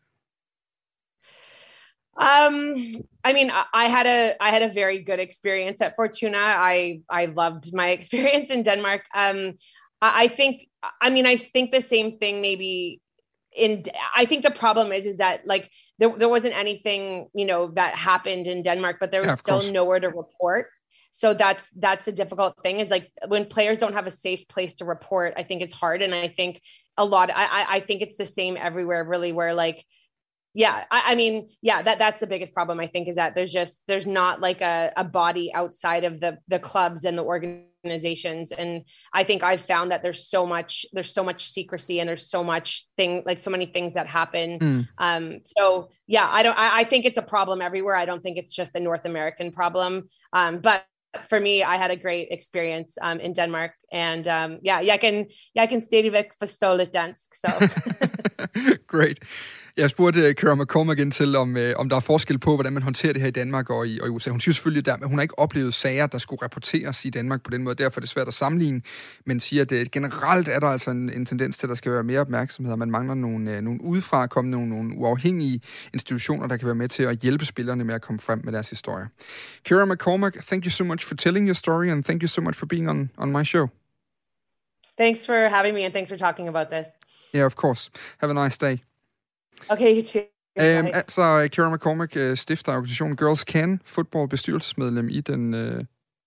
Um, I mean, I had a I had a very good experience at Fortuna. I I loved my experience in Denmark. Um, I, I think I mean I think the same thing maybe in I think the problem is is that like there, there wasn't anything you know that happened in Denmark, but there was yeah, still course. nowhere to report. So that's that's a difficult thing. Is like when players don't have a safe place to report, I think it's hard. And I think a lot. I I think it's the same everywhere, really, where like yeah I, I, mean yeah that that's the biggest problem i think is that there's just there's not like a, a body outside of the the clubs and the organizations and i think i've found that there's so much there's so much secrecy and there's so much thing like so many things that happen mm. um so yeah i don't I, I think it's a problem everywhere i don't think it's just a north american problem um but for me, I had a great experience um, in Denmark, and um, yeah, jeg kan jeg kan stadigvæk forstå lidt dansk. So great. Jeg spurgte Kara McCormack igen til, om, øh, om der er forskel på, hvordan man håndterer det her i Danmark og i, og i USA. Hun siger selvfølgelig, at hun har ikke oplevet sager, der skulle rapporteres i Danmark på den måde. Derfor er det svært at sammenligne, men siger, at det, generelt er der altså en, en tendens til, at der skal være mere opmærksomhed, og man mangler nogle, øh, nogle udefra komme nogle, nogle uafhængige institutioner, der kan være med til at hjælpe spillerne med at komme frem med deres historie. Kara McCormack, thank you so much for telling your story, and thank you so much for being on, on my show. Thanks for having me, and thanks for talking about this. Yeah, of course. Have a nice day. Okay. Øhm, altså, Kira McCormick øh, stifter organisationen Girls Can, fodbold bestyrelsesmedlem i den øh,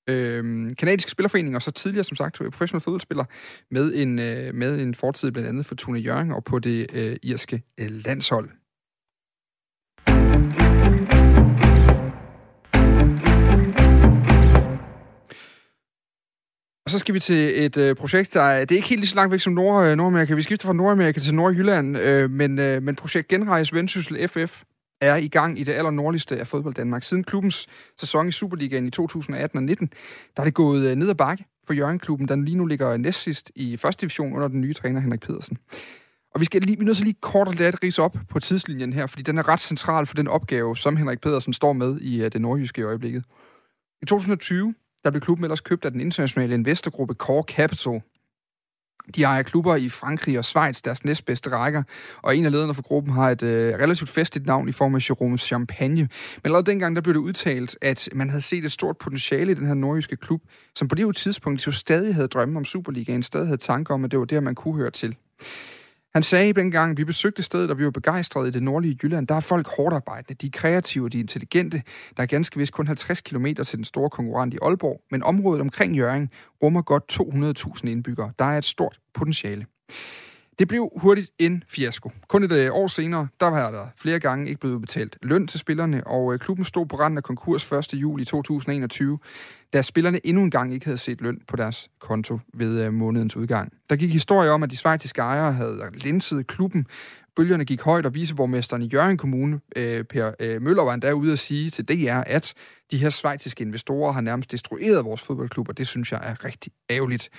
øh, kanadiske spillerforening, og så tidligere, som sagt, professionel fodboldspiller med en, øh, med en fortid blandt andet for Tune Jørgen og på det øh, irske øh, landshold. Og så skal vi til et øh, projekt, der det er ikke helt lige så langt væk som Nord, øh, Nordamerika. Vi skifter fra Nordamerika til Nordjylland, øh, men, øh, men projekt Genrejse Vendsyssel FF er i gang i det aller nordligste af fodbold Danmark. Siden klubbens sæson i Superligaen i 2018 og 19, der er det gået øh, ned ad bakke for Jørgen-klubben, der lige nu ligger næstsidst i første division under den nye træner Henrik Pedersen. Og vi skal lige, vi er nødt til lige kort at lade det rise op på tidslinjen her, fordi den er ret central for den opgave, som Henrik Pedersen står med i øh, det nordjyske i øjeblikket. I 2020, der blev klubben ellers købt af den internationale investorgruppe Core Capital. De ejer klubber i Frankrig og Schweiz, deres næstbedste rækker, og en af lederne for gruppen har et øh, relativt festligt navn i form af Jerome Champagne. Men allerede dengang der blev det udtalt, at man havde set et stort potentiale i den her nordjyske klub, som på det tidspunkt jo stadig havde drømme om Superligaen, stadig havde tanker om, at det var der, man kunne høre til. Han sagde dengang, vi besøgte stedet, og vi var begejstrede i det nordlige Jylland. Der er folk hårdt arbejdende, de er kreative, de er intelligente. Der er ganske vist kun 50 km til den store konkurrent i Aalborg, men området omkring Jørgen rummer godt 200.000 indbyggere. Der er et stort potentiale. Det blev hurtigt en fiasko. Kun et øh, år senere, der var der flere gange ikke blevet betalt løn til spillerne, og øh, klubben stod på randen af konkurs 1. juli 2021, da spillerne endnu engang ikke havde set løn på deres konto ved øh, månedens udgang. Der gik historie om, at de svejtiske ejere havde linset klubben, Bølgerne gik højt, og viceborgmesteren i Jørgen Kommune, øh, Per øh, Møller, var endda ude at sige til DR, at de her svejtiske investorer har nærmest destrueret vores fodboldklub, og det synes jeg er rigtig ærgerligt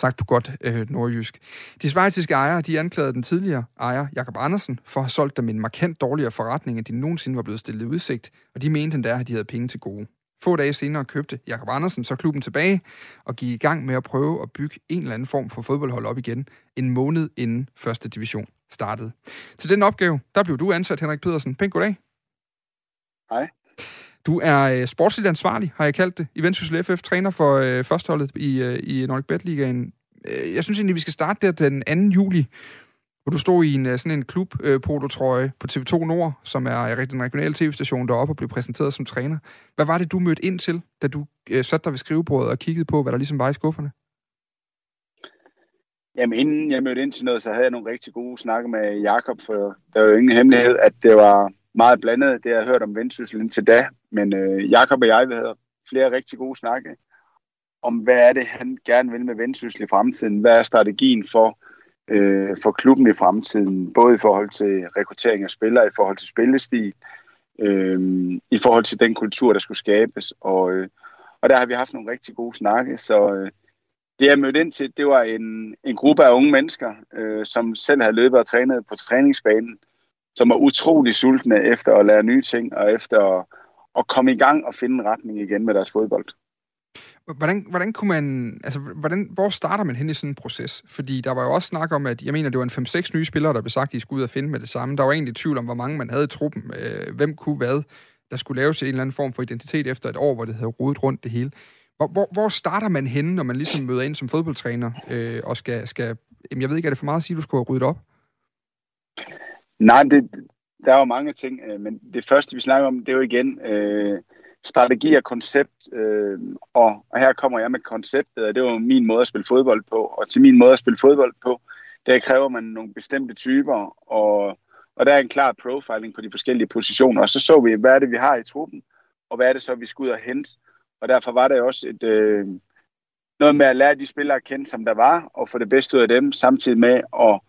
sagt på godt øh, nordjysk. De svejtiske ejere, de anklagede den tidligere ejer, Jakob Andersen, for at have solgt dem en markant dårligere forretning, end de nogensinde var blevet stillet i udsigt, og de mente endda, at de havde penge til gode. Få dage senere købte Jakob Andersen så klubben tilbage og gik i gang med at prøve at bygge en eller anden form for fodboldhold op igen, en måned inden første division startede. Til den opgave, der blev du ansat, Henrik Pedersen. Pænt goddag. Hej. Du er øh, sportsligt ansvarlig, har jeg kaldt det, i Vendsyssel FF, træner for øh, førsteholdet i, øh, i Nordic Bet Ligaen. Øh, jeg synes egentlig, vi skal starte der den 2. juli, hvor du stod i en øh, sådan en klub øh, trøje på TV2 Nord, som er øh, den regionale tv-station deroppe og blev præsenteret som træner. Hvad var det, du mødte ind til, da du øh, satte dig ved skrivebordet og kiggede på, hvad der ligesom var i skufferne? Jamen, inden jeg mødte ind til noget, så havde jeg nogle rigtig gode snakke med Jakob, for der var jo ingen hemmelighed, at det var meget blandet, det jeg har hørt om Vendsyssel indtil da. Men øh, Jakob og jeg, vi havde flere rigtig gode snakke om, hvad er det, han gerne vil med Vendsyssel i fremtiden? Hvad er strategien for, øh, for klubben i fremtiden? Både i forhold til rekruttering af spillere, i forhold til spillestil, øh, i forhold til den kultur, der skulle skabes. Og, øh, og der har vi haft nogle rigtig gode snakke, så øh, det jeg mødte ind til, det var en, en gruppe af unge mennesker, øh, som selv havde løbet og trænet på træningsbanen, som var utrolig sultne efter at lære nye ting, og efter at, at komme i gang og finde en retning igen med deres fodbold. Hvordan, hvordan kunne man, altså, hvordan, hvor starter man hen i sådan en proces? Fordi der var jo også snak om, at jeg mener, det var en 5-6 nye spillere, der blev sagt, at de skulle ud og finde med det samme. Der var egentlig tvivl om, hvor mange man havde i truppen. Øh, hvem kunne hvad? Der skulle laves en eller anden form for identitet efter et år, hvor det havde rodet rundt det hele. Hvor, hvor, hvor starter man henne, når man ligesom møder ind som fodboldtræner øh, og skal, skal... Jamen, jeg ved ikke, er det for meget at sige, at du skulle have ryddet op? Nej, det, der er jo mange ting, øh, men det første, vi snakker om, det er jo igen øh, strategi og koncept, øh, og, og her kommer jeg med konceptet, og det var min måde at spille fodbold på, og til min måde at spille fodbold på, der kræver man nogle bestemte typer, og, og der er en klar profiling på de forskellige positioner, og så så vi, hvad er det, vi har i truppen, og hvad er det så, vi skal ud og hente, og derfor var der også et, øh, noget med at lære de spillere at kende, som der var, og få det bedste ud af dem, samtidig med at,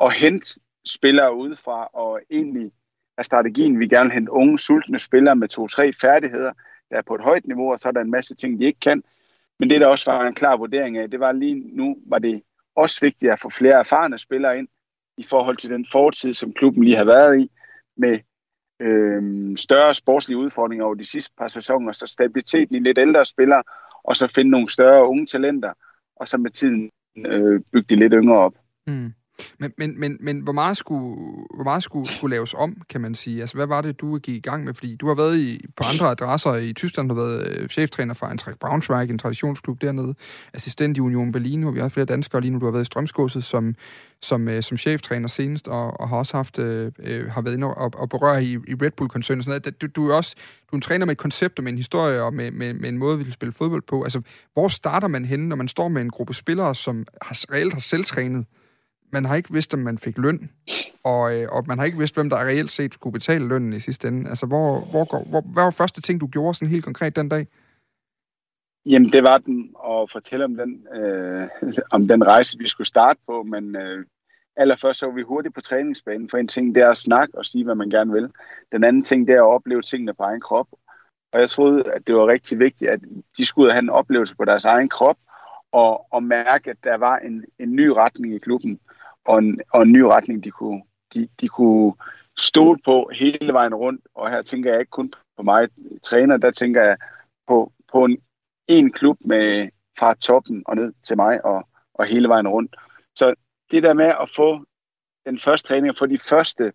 at hente spillere udefra, og egentlig er strategien, vi gerne vil hente unge, sultne spillere med to-tre færdigheder, der er på et højt niveau, og så er der en masse ting, de ikke kan. Men det, der også var en klar vurdering af, det var lige nu, var det også vigtigt at få flere erfarne spillere ind, i forhold til den fortid, som klubben lige har været i, med øh, større sportslige udfordringer over de sidste par sæsoner, så stabiliteten i lidt ældre spillere, og så finde nogle større unge talenter, og så med tiden øh, bygge de lidt yngre op. Mm. Men, men, men, men hvor meget, skulle, hvor meget skulle, skulle laves om, kan man sige? Altså, hvad var det, du gik i gang med? Fordi du har været i, på andre adresser i Tyskland, du har været øh, cheftræner for Eintracht Braunschweig, en traditionsklub dernede, assistent i Union Berlin, hvor vi har flere danskere lige nu. Du har været i Strømskåset som, som, øh, som cheftræner senest, og, og har også haft, øh, øh har været inde og, og berøre i, i Red Bull-koncernen. Sådan noget. Du, du, er også du er en træner med et koncept og med en historie og med, med, med en måde, vi vil spille fodbold på. Altså, hvor starter man henne, når man står med en gruppe spillere, som har, reelt har selvtrænet? Man har ikke vidst, om man fik løn, og, øh, og man har ikke vidst, hvem der reelt set skulle betale lønnen i sidste ende. Altså, hvor, hvor, går, hvor, hvad var første ting, du gjorde sådan helt konkret den dag? Jamen, det var den at fortælle om den, øh, om den rejse, vi skulle starte på, men øh, allerførst så var vi hurtigt på træningsbanen, for en ting det er at snakke og sige, hvad man gerne vil. Den anden ting det er at opleve tingene på egen krop. Og jeg troede, at det var rigtig vigtigt, at de skulle have en oplevelse på deres egen krop, og, og mærke, at der var en, en ny retning i klubben og en, og en ny retning, de kunne, de, de kunne stole på hele vejen rundt. Og her tænker jeg ikke kun på mig, træner, der tænker jeg på, på en, en klub med fra toppen og ned til mig og, og hele vejen rundt. Så det der med at få den første træning og få de første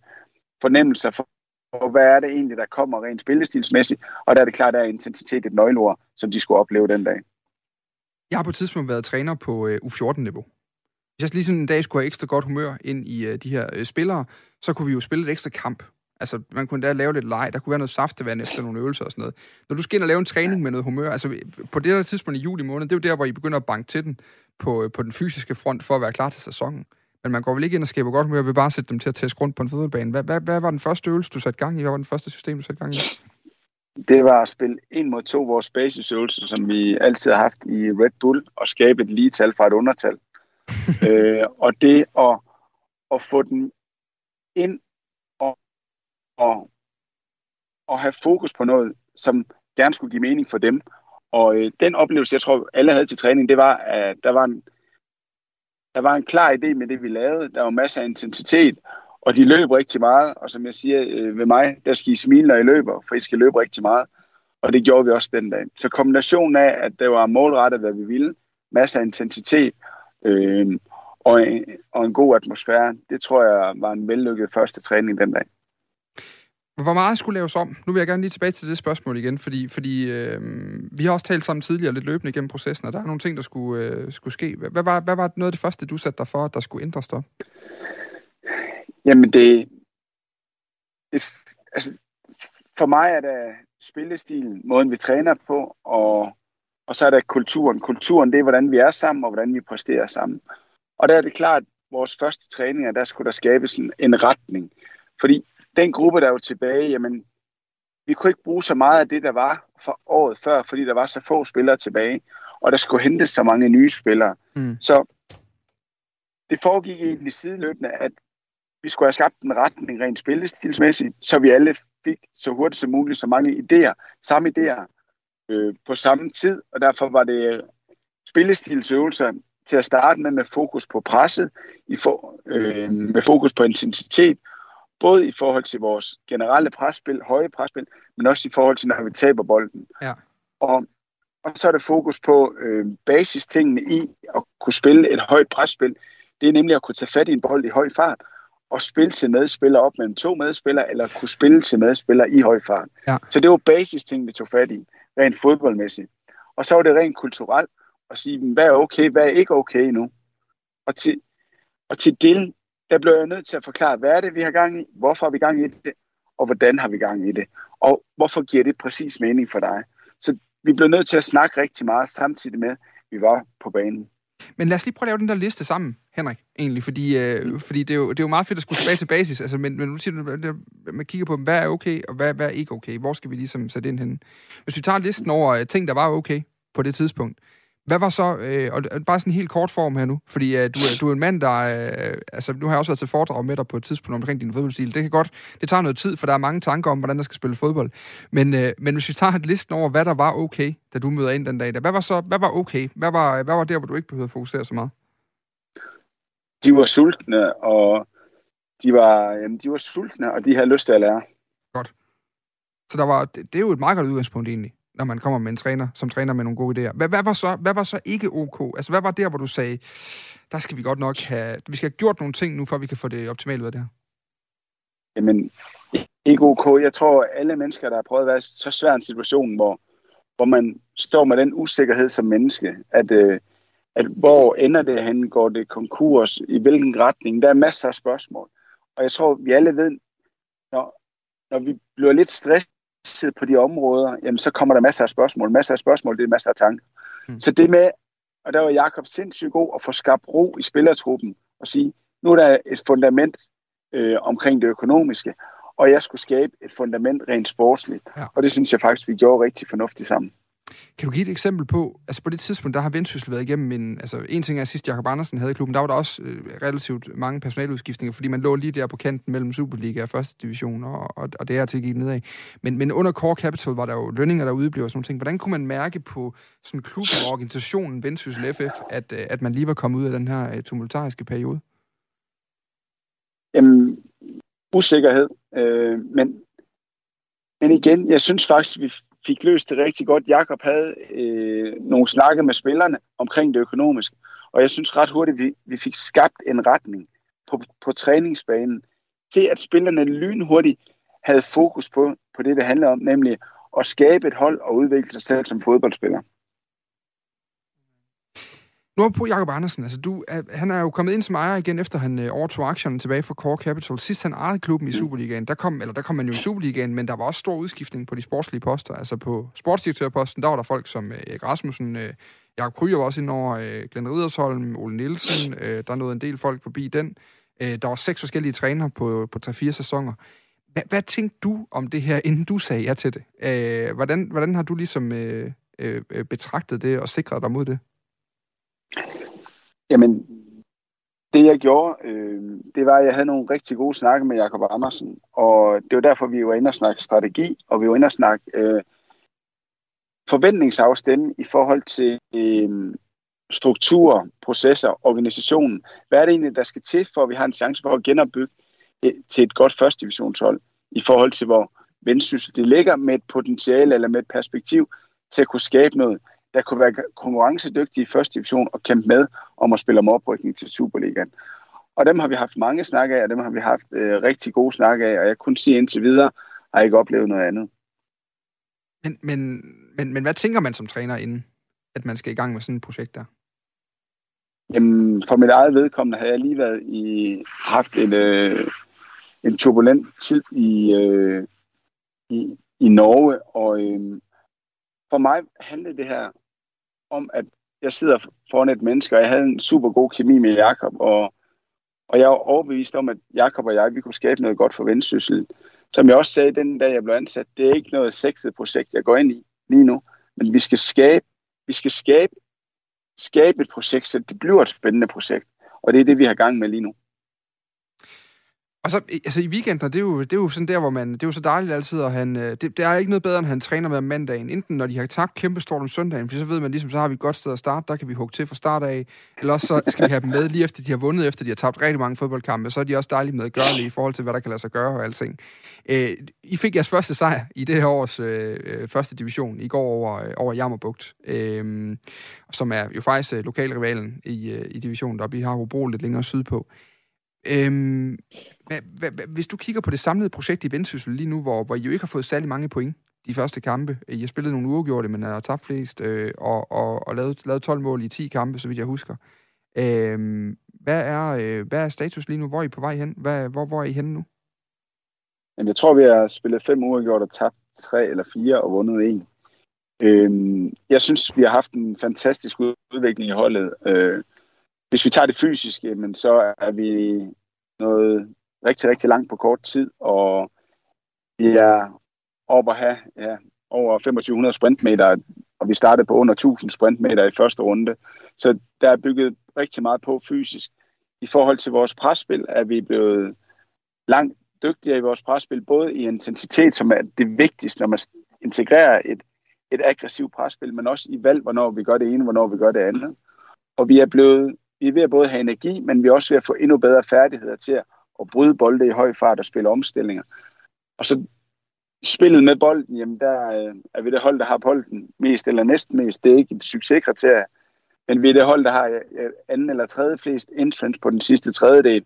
fornemmelser for, hvad er det egentlig, der kommer rent spillestilsmæssigt, og der er det klart, der er intensitet et nøgleord, som de skulle opleve den dag. Jeg har på et tidspunkt været træner på øh, U14-niveau. Hvis jeg lige sådan en dag skulle have ekstra godt humør ind i uh, de her uh, spillere, så kunne vi jo spille et ekstra kamp. Altså, man kunne da lave lidt leg, der kunne være noget saftevand efter nogle øvelser og sådan noget. Når du skal ind og lave en træning med noget humør, altså på det der tidspunkt i juli måned, det er jo der, hvor I begynder at banke til den på, på den fysiske front for at være klar til sæsonen. Men man går vel ikke ind og skaber godt humør ved bare at sætte dem til at tæske rundt på en fodboldbane. Hvad, hvad, hvad var den første øvelse, du satte gang i? Hvad var den første system, du satte gang i? Det var at spille en mod to vores basisøvelser, som vi altid har haft i Red Bull, og skabe et lige tal fra et undertal. øh, og det at, at få den ind og, og, og have fokus på noget, som gerne skulle give mening for dem. Og øh, den oplevelse, jeg tror, alle havde til træning, det var, at der var en, der var en klar idé med det, vi lavede. Der var masser af intensitet, og de løb rigtig meget. Og som jeg siger øh, ved mig, der skal I smile, når I løber, for I skal løbe rigtig meget. Og det gjorde vi også den dag. Så kombinationen af, at det var målrettet, hvad vi ville, masser af intensitet, øh, og, en, og en god atmosfære. Det tror jeg var en vellykket første træning den dag. Hvor meget skulle laves om? Nu vil jeg gerne lige tilbage til det spørgsmål igen, fordi, fordi øh, vi har også talt sammen tidligere lidt løbende igennem processen, og der er nogle ting, der skulle, øh, skulle ske. Hvad var, hvad var noget af det første, du satte dig for, der skulle ændres der? Jamen det, det altså, for mig er det spillestilen, måden vi træner på, og og så er der kulturen. Kulturen, det er, hvordan vi er sammen, og hvordan vi præsterer sammen. Og der er det klart, at vores første træninger, der skulle der skabes en, en retning. Fordi den gruppe, der er jo tilbage, jamen, vi kunne ikke bruge så meget af det, der var for året før, fordi der var så få spillere tilbage, og der skulle hentes så mange nye spillere. Mm. Så det foregik egentlig sideløbende, at vi skulle have skabt en retning rent spillestilsmæssigt, så vi alle fik så hurtigt som muligt så mange idéer, samme idéer, øh, på samme tid, og derfor var det spillestilsøvelser til at starte med med fokus på presset, i for, øh, med fokus på intensitet, både i forhold til vores generelle presspil, høje presspil, men også i forhold til, når vi taber bolden. Ja. Og, og så er der fokus på øh, basistingene i at kunne spille et højt presspil. Det er nemlig at kunne tage fat i en bold i høj fart, og spille til medspillere op mellem to medspillere, eller kunne spille til medspillere i høj fart. Ja. Så det var basisting, vi tog fat i, rent fodboldmæssigt. Og så var det rent kulturelt at sige, hvad er okay, hvad er ikke okay nu. Og til, og til det, der blev jeg nødt til at forklare, hvad er det, vi har gang i, hvorfor har vi gang i det, og hvordan har vi gang i det, og hvorfor giver det præcis mening for dig. Så vi blev nødt til at snakke rigtig meget, samtidig med, at vi var på banen. Men lad os lige prøve at lave den der liste sammen, Henrik, egentlig, fordi, øh, fordi det, er jo, det er jo meget fedt at skulle tilbage til basis, altså, men, men nu siger du, at man kigger på, hvad er okay, og hvad, hvad er ikke okay, hvor skal vi ligesom sætte ind henne? Hvis vi tager listen over øh, ting, der var okay på det tidspunkt, hvad var så, øh, og bare sådan en helt kort form her nu, fordi øh, du, er, du er en mand, der, øh, altså nu har jeg også været til foredrag med dig på et tidspunkt omkring din fodboldstil. Det kan godt, det tager noget tid, for der er mange tanker om, hvordan der skal spille fodbold. Men, øh, men hvis vi tager et listen over, hvad der var okay, da du møder ind den dag, der, hvad var så, hvad var okay? Hvad var, hvad var der, hvor du ikke behøvede at fokusere så meget? De var sultne, og de var, jamen, de var sultne, og de havde lyst til at lære. Godt. Så der var, det, det er jo et meget godt udgangspunkt egentlig når man kommer med en træner, som træner med nogle gode idéer. Hvad, hvad, var så, hvad var så ikke ok? Altså, hvad var der, hvor du sagde, der skal vi godt nok have, vi skal have gjort nogle ting nu, for at vi kan få det optimalt ud af det her? Jamen, ikke ok. Jeg tror, alle mennesker, der har prøvet at være i så svær en situation, hvor, hvor man står med den usikkerhed som menneske, at, øh, at hvor ender det hen, går det konkurs, i hvilken retning, der er masser af spørgsmål. Og jeg tror, vi alle ved, når, når vi bliver lidt stresset bevidsthed på de områder, jamen så kommer der masser af spørgsmål. Masser af spørgsmål, det er masser af tanker. Mm. Så det med, og der var Jakob sindssygt god at få skabt ro i spillertruppen og sige, nu er der et fundament øh, omkring det økonomiske, og jeg skulle skabe et fundament rent sportsligt. Ja. Og det synes jeg faktisk, vi gjorde rigtig fornuftigt sammen. Kan du give et eksempel på, altså på det tidspunkt, der har Vendsyssel været igennem en, altså en ting er, at sidst Jakob Andersen havde i klubben, der var der også øh, relativt mange personaludskiftninger, fordi man lå lige der på kanten mellem Superliga og første division, og, og, og det er til gik nedad. Men, men under Core Capital var der jo lønninger, der udeblev og sådan nogle ting. Hvordan kunne man mærke på sådan klubben og organisationen Vendsyssel FF, at, øh, at man lige var kommet ud af den her øh, tumultariske periode? Jamen, usikkerhed. Øh, men, men igen, jeg synes faktisk, vi fik løst det rigtig godt. Jakob havde øh, nogle snakke med spillerne omkring det økonomiske, og jeg synes ret hurtigt, vi, vi fik skabt en retning på, på træningsbanen til, at spillerne lynhurtigt havde fokus på, på det, det handler om, nemlig at skabe et hold og udvikle sig selv som fodboldspiller. Nu er på Jakob Andersen. Altså, du, han er jo kommet ind som ejer igen, efter han øh, overtog aktierne tilbage fra Core Capital. Sidst han ejede klubben i. Superligaen, der kom, eller der kom man jo i Superligaen, men der var også stor udskiftning på de sportslige poster. Altså på sportsdirektørposten, der var der folk som øh, Erik Rasmussen, øh, Jakob Kryger var også ind over, øh, Glenn Ridersholm, Ole Nielsen, øh, der nåede en del folk forbi den. Øh, der var seks forskellige trænere på, på 3-4 sæsoner. Hvad, hvad tænkte du om det her, inden du sagde ja til det? Øh, hvordan, hvordan har du ligesom øh, øh, øh betragtet det og sikret dig mod det? Jamen, det jeg gjorde, øh, det var, at jeg havde nogle rigtig gode snakke med Jakob Andersen, og det var derfor, vi var inde og snakke strategi, og vi var inde og snakke øh, forventningsafstemme i forhold til øh, strukturer, processer, organisationen. Hvad er det egentlig, der skal til, for at vi har en chance for at genopbygge øh, til et godt første divisionshold, i forhold til, hvor Vendsyssel det ligger med et potentiale eller med et perspektiv til at kunne skabe noget der kunne være konkurrencedygtige i første division og kæmpe med om at spille om oprykning til Superligaen. Og dem har vi haft mange snakke af, og dem har vi haft øh, rigtig gode snakke af, og jeg kunne sige indtil videre, har jeg ikke oplevet noget andet. Men, men, men, men hvad tænker man som træner inden, at man skal i gang med sådan et projekt der? Jamen, for mit eget vedkommende har jeg lige været i, haft en, øh, en turbulent tid i, øh, i, i Norge, og øh, for mig handlede det her om, at jeg sidder foran et menneske, og jeg havde en super god kemi med Jakob, og, og jeg var overbevist om, at Jakob og jeg, vi kunne skabe noget godt for Vendsyssel. Som jeg også sagde den dag, jeg blev ansat, det er ikke noget sexet projekt, jeg går ind i lige nu, men vi skal skabe, vi skal skabe, skabe et projekt, så det bliver et spændende projekt, og det er det, vi har gang med lige nu. Og så, altså i weekenden, det er, jo, det er jo sådan der, hvor man, det er jo så dejligt altid, og han, øh, det, det er ikke noget bedre, end han træner med om mandagen. Enten når de har tabt kæmpe stort om søndagen, for så ved man ligesom, så har vi et godt sted at starte, der kan vi hugge til fra start af. Eller også så skal vi have dem med lige efter, de har vundet, efter de har tabt rigtig mange fodboldkampe, så er de også dejligt med at gøre det i forhold til, hvad der kan lade sig gøre og alting. Øh, I fik jeres første sejr i det her års øh, øh, første division i går over, øh, over Jammerbugt, øh, som er jo faktisk øh, lokalrivalen i, øh, i divisionen deroppe. I har Hobro lidt længere sydpå. Øhm, hvad, hvad, hvad, hvis du kigger på det samlede projekt i Vendsyssel lige nu, hvor, hvor I jo ikke har fået særlig mange point de første kampe. Øh, I har spillet nogle uafgjorte, men har tabt flest, øh, og, og, og lavet, lavet 12 mål i 10 kampe, så vidt jeg husker. Øhm, hvad, er, øh, hvad er status lige nu? Hvor er I på vej hen? Hvad, hvor, hvor er I henne nu? Jamen, jeg tror, vi har spillet fem uafgjorte og tabt tre eller fire og vundet en. Øhm, jeg synes, vi har haft en fantastisk udvikling i holdet. Øh, hvis vi tager det fysiske, men så er vi noget rigtig, rigtig langt på kort tid, og vi er over at have ja, over 2500 sprintmeter, og vi startede på under 1000 sprintmeter i første runde. Så der er bygget rigtig meget på fysisk. I forhold til vores presspil er vi blevet langt dygtigere i vores presspil, både i intensitet, som er det vigtigste, når man integrerer et, et aggressivt presspil, men også i valg, hvornår vi gør det ene, hvornår vi gør det andet. Og vi er blevet vi er ved at både have energi, men vi er også ved at få endnu bedre færdigheder til at, at bryde bolde i høj fart og spille omstillinger. Og så spillet med bolden, jamen der øh, er vi det hold, der har bolden mest eller næsten mest. Det er ikke et succeskriterie, men vi er det hold, der har øh, anden eller tredje flest entrance på den sidste tredjedel.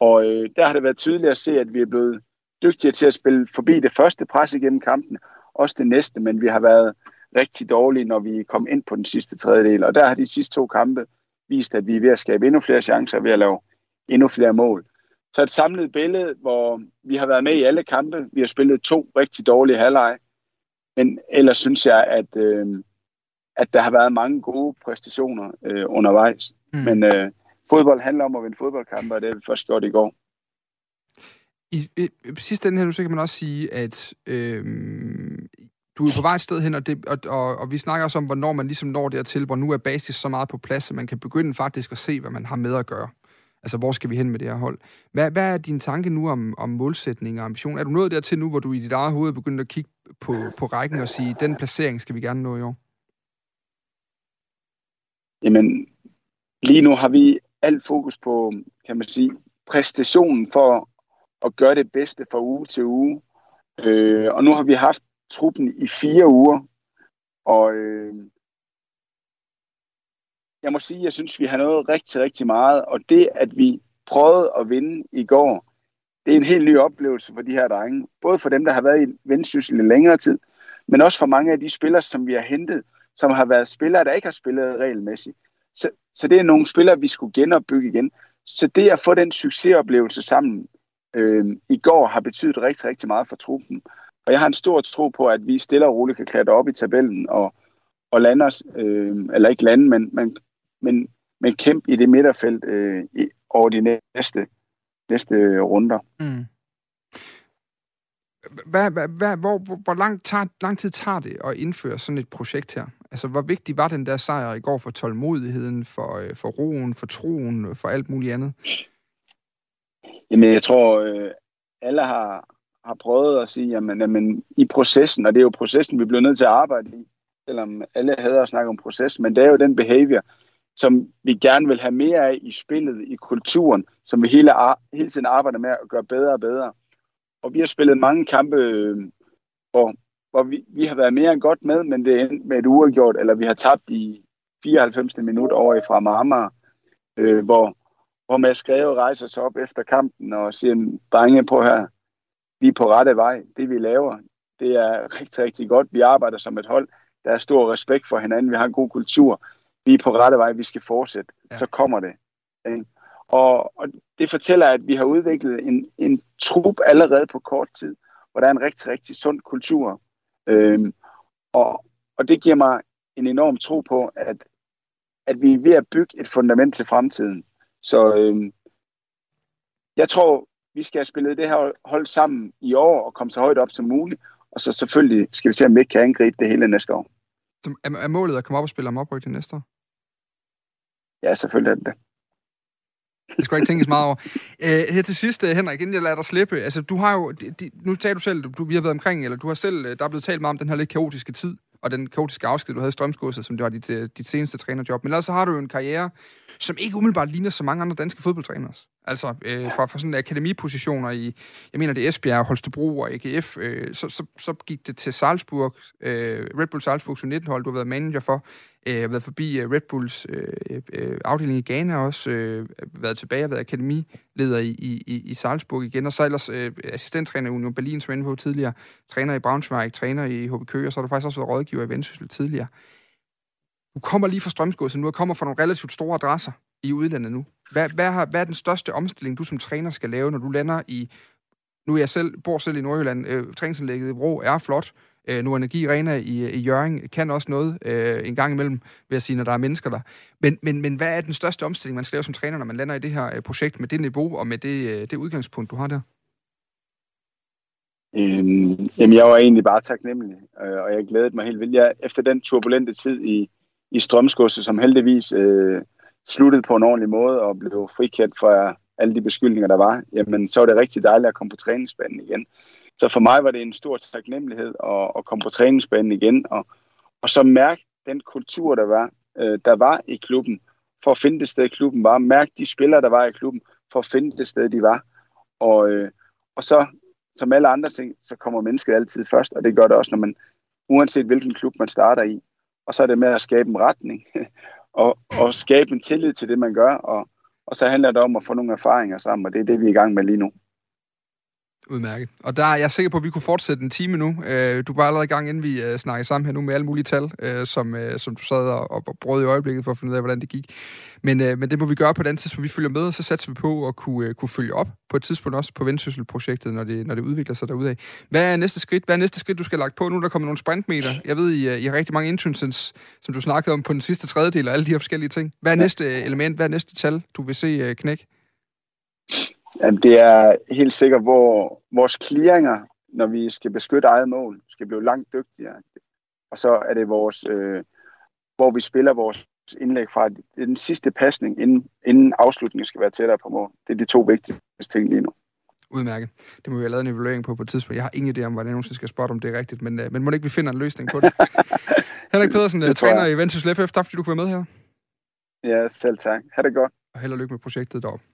Og øh, der har det været tydeligt at se, at vi er blevet dygtigere til at spille forbi det første pres igennem kampen, også det næste, men vi har været rigtig dårlige, når vi kom ind på den sidste tredjedel. Og der har de sidste to kampe vist, at vi er ved at skabe endnu flere chancer, ved at lave endnu flere mål. Så et samlet billede, hvor vi har været med i alle kampe. Vi har spillet to rigtig dårlige halvleje. Men ellers synes jeg, at, øh, at der har været mange gode præstationer øh, undervejs. Mm. Men øh, fodbold handler om at vinde fodboldkampe, og det har vi først gjort i går. I, i sidste ende her, så kan man også sige, at øh, du er på vej et sted hen, og, det, og, og, og vi snakker også om, hvornår man ligesom når dertil, hvor nu er basis så meget på plads, at man kan begynde faktisk at se, hvad man har med at gøre. Altså, hvor skal vi hen med det her hold? Hvad, hvad er din tanke nu om, om målsætning og ambition? Er du nået dertil nu, hvor du i dit eget hoved begynder at kigge på, på rækken og sige, den placering skal vi gerne nå i år? Jamen, lige nu har vi alt fokus på, kan man sige, præstationen for at gøre det bedste fra uge til uge. Øh, og nu har vi haft truppen i fire uger. Og øh, jeg må sige, at jeg synes, vi har nået rigtig, rigtig meget. Og det, at vi prøvede at vinde i går, det er en helt ny oplevelse for de her drenge. Både for dem, der har været i vendsyssel i længere tid, men også for mange af de spillere, som vi har hentet, som har været spillere, der ikke har spillet regelmæssigt. Så, så det er nogle spillere, vi skulle genopbygge igen. Så det at få den succesoplevelse sammen øh, i går har betydet rigtig, rigtig meget for truppen. Og jeg har en stor tro på, at vi stille og roligt kan klatre op i tabellen og, og lande os, øh, eller ikke lande, men, men, men, men kæmpe i det midterfelt øh, i, over de næste, næste runder. Mm. Hvad, hvad, hvad, hvor, hvor, hvor lang, tager, lang tid tager det at indføre sådan et projekt her? Altså, hvor vigtig var den der sejr i går for tålmodigheden, for, øh, for roen, for troen, for alt muligt andet? Jamen, jeg tror, øh, alle har, har prøvet at sige, jamen, jamen i processen, og det er jo processen, vi bliver nødt til at arbejde i, selvom alle hader at snakke om proces, men det er jo den behavior, som vi gerne vil have mere af i spillet, i kulturen, som vi hele, hele tiden arbejder med at gøre bedre og bedre. Og vi har spillet mange kampe, øh, hvor, hvor vi, vi har været mere end godt med, men det er med et uafgjort, eller vi har tabt i 94. minut over i fra Marmar, øh, hvor, hvor Mads Greve rejser sig op efter kampen og siger, bange på her, vi er på rette vej. Det vi laver, det er rigtig, rigtig godt. Vi arbejder som et hold. Der er stor respekt for hinanden. Vi har en god kultur. Vi er på rette vej. Vi skal fortsætte. Ja. Så kommer det. Og, og det fortæller, at vi har udviklet en, en trup allerede på kort tid, hvor der er en rigtig, rigtig sund kultur. Øhm, og, og det giver mig en enorm tro på, at, at vi er ved at bygge et fundament til fremtiden. Så øhm, jeg tror, vi skal have spillet det her hold sammen i år og komme så højt op som muligt. Og så selvfølgelig skal vi se, om vi ikke kan angribe det hele næste år. Så er målet at komme op og spille om oprykning næste år? Ja, selvfølgelig er det det. Det skal ikke tænkes meget over. Uh, her til sidst, uh, Henrik, inden jeg lader dig slippe, altså du har jo, de, de, nu sagde du selv, du, vi har været omkring, eller du har selv, der er blevet talt meget om den her lidt kaotiske tid, og den kaotiske afsked, du havde i Strømsgodset, som det var dit, øh, dit seneste trænerjob. Men ellers så har du jo en karriere, som ikke umiddelbart ligner så mange andre danske fodboldtrænere. Altså øh, fra, fra sådan akademipositioner i, jeg mener det er Esbjerg, Holstebro og AGF, øh, så, så, så gik det til Salzburg, øh, Red Bull Salzburg 19 hold du har været manager for, øh, har været forbi øh, Red Bulls øh, øh, øh, afdeling i Ghana også, øh, været tilbage og været akademileder i, i, i Salzburg igen, og så ellers øh, assistenttræner i Union Berlin, som jeg på tidligere, træner i Braunschweig, træner i HB Køge, og så har du faktisk også været rådgiver i Vendsyssel tidligere. Du kommer lige fra Strømsgodset nu, kommer fra nogle relativt store adresser i udlandet nu. Hvad, hvad, har, hvad er den største omstilling, du som træner skal lave, når du lander i... Nu er jeg selv, bor selv i Nordjylland. Øh, træningsanlægget i Bro er flot. Øh, nu Energi Arena i, i Jørgen kan også noget øh, en gang imellem, vil jeg sige, når der er mennesker der. Men, men, men hvad er den største omstilling, man skal lave som træner, når man lander i det her øh, projekt med det niveau og med det, øh, det udgangspunkt, du har der? Øhm, jamen, jeg var egentlig bare taknemmelig, øh, og jeg glædede mig helt vildt. Jeg, efter den turbulente tid i, i Strømsgodset, som heldigvis øh, sluttede på en ordentlig måde og blev frikendt fra alle de beskyldninger, der var, jamen så var det rigtig dejligt at komme på træningsbanen igen. Så for mig var det en stor taknemmelighed at, at komme på træningsbanen igen, og, og så mærke den kultur, der var, øh, der var i klubben, for at finde det sted, klubben var. Mærke de spillere, der var i klubben, for at finde det sted, de var. Og, øh, og så, som alle andre ting, så kommer mennesket altid først, og det gør det også, når man, uanset hvilken klub man starter i. Og så er det med at skabe en retning, og, og skabe en tillid til det, man gør, og, og så handler det om at få nogle erfaringer sammen, og det er det, vi er i gang med lige nu. Udmærket. Og der er jeg sikker på, at vi kunne fortsætte en time nu. Øh, du var allerede i gang, inden vi øh, snakkede sammen her nu med alle mulige tal, øh, som, som du sad og, og brød i øjeblikket for at finde ud af, hvordan det gik. Men, men det må vi gøre på den tidspunkt. Vi følger med, og så satser vi på at kunne, kunne følge op på et tidspunkt også på Vendsyssel-projektet, når det, når det udvikler sig derudad. Hvad er næste skridt? Hvad er næste skridt, du skal lagt på nu? Der kommer nogle sprintmeter. Jeg ved, I, I har rigtig mange internsens, som du snakkede om på den sidste tredjedel, og alle de her forskellige ting. Hvad er næste element? Hvad er næste tal, du vil se knæk? Jamen, det er helt sikkert, hvor vores clearinger, når vi skal beskytte eget mål, skal blive langt dygtigere. Og så er det vores, øh, hvor vi spiller vores indlæg fra. Det den sidste pasning, inden, inden afslutningen skal være tættere på mål. Det er de to vigtigste ting lige nu. Udmærket. Det må vi have lavet en evaluering på på et tidspunkt. Jeg har ingen idé om, hvordan jeg nogensinde skal spotte, om det er rigtigt, men, øh, men må ikke vi finder en løsning på det. Henrik Pedersen, det træner i Vendsyssel FF. Tak fordi du kunne være med her. Ja, selv tak. Ha' det godt. Og held og lykke med projektet deroppe.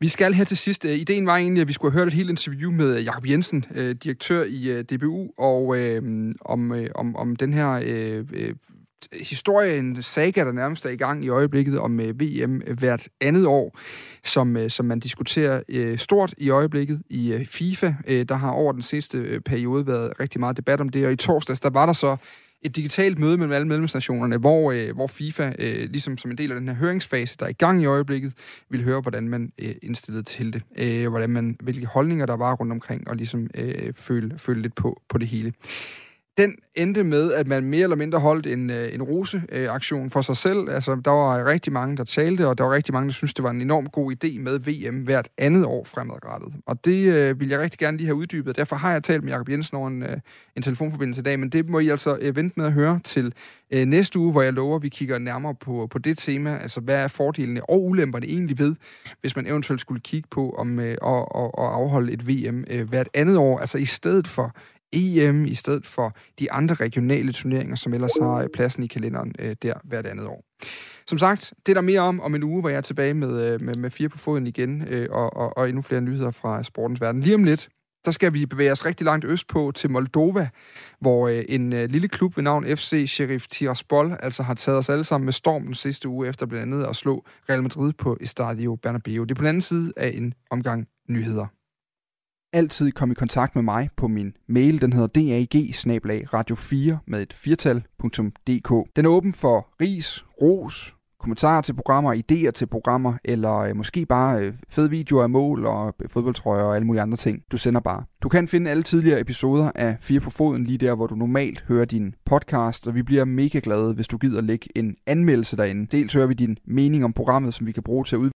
Vi skal her til sidst. Øh, ideen var egentlig, at vi skulle have hørt et helt interview med øh, Jakob Jensen, øh, direktør i DBU, og øh, om, øh, om, om den her øh, øh, historie, en saga, der nærmest er i gang i øjeblikket om øh, VM hvert andet år, som, øh, som man diskuterer øh, stort i øjeblikket i øh, FIFA. Øh, der har over den sidste øh, periode været rigtig meget debat om det, og i torsdags, der var der så et digitalt møde mellem alle medlemsnationerne, hvor, øh, hvor FIFA, øh, ligesom som en del af den her høringsfase, der er i gang i øjeblikket, vil høre, hvordan man øh, indstillede til det. Øh, hvordan man, hvilke holdninger der var rundt omkring, og ligesom øh, føle, føle lidt på, på det hele. Den endte med, at man mere eller mindre holdt en, øh, en rose-aktion for sig selv. Altså, der var rigtig mange, der talte, og der var rigtig mange, der syntes, det var en enorm god idé med VM hvert andet år fremadrettet. Og det øh, vil jeg rigtig gerne lige have uddybet. Derfor har jeg talt med Jakob Jensen over en, øh, en telefonforbindelse i dag, men det må I altså øh, vente med at høre til øh, næste uge, hvor jeg lover, at vi kigger nærmere på, på det tema. Altså, hvad er fordelene og ulemperne egentlig ved, hvis man eventuelt skulle kigge på om øh, at, at, at afholde et VM øh, hvert andet år, altså i stedet for EM i stedet for de andre regionale turneringer, som ellers har øh, pladsen i kalenderen øh, der hvert andet år. Som sagt, det er der mere om om en uge, hvor jeg er tilbage med, øh, med, med fire på foden igen, øh, og, og, og endnu flere nyheder fra sportens verden. Lige om lidt, der skal vi bevæge os rigtig langt østpå til Moldova, hvor øh, en øh, lille klub ved navn FC Sheriff Tiraspol altså har taget os alle sammen med storm den sidste uge efter blandt andet at slå Real Madrid på Estadio Bernabeu. Det er på den anden side af en omgang nyheder altid komme i kontakt med mig på min mail. Den hedder dag radio 4 med et firtal.dk. Den er åben for ris, ros, kommentarer til programmer, idéer til programmer, eller øh, måske bare øh, fede videoer af mål og øh, fodboldtrøjer og alle mulige andre ting. Du sender bare. Du kan finde alle tidligere episoder af Fire på Foden lige der, hvor du normalt hører din podcast, og vi bliver mega glade, hvis du gider lægge en anmeldelse derinde. Dels hører vi din mening om programmet, som vi kan bruge til at ud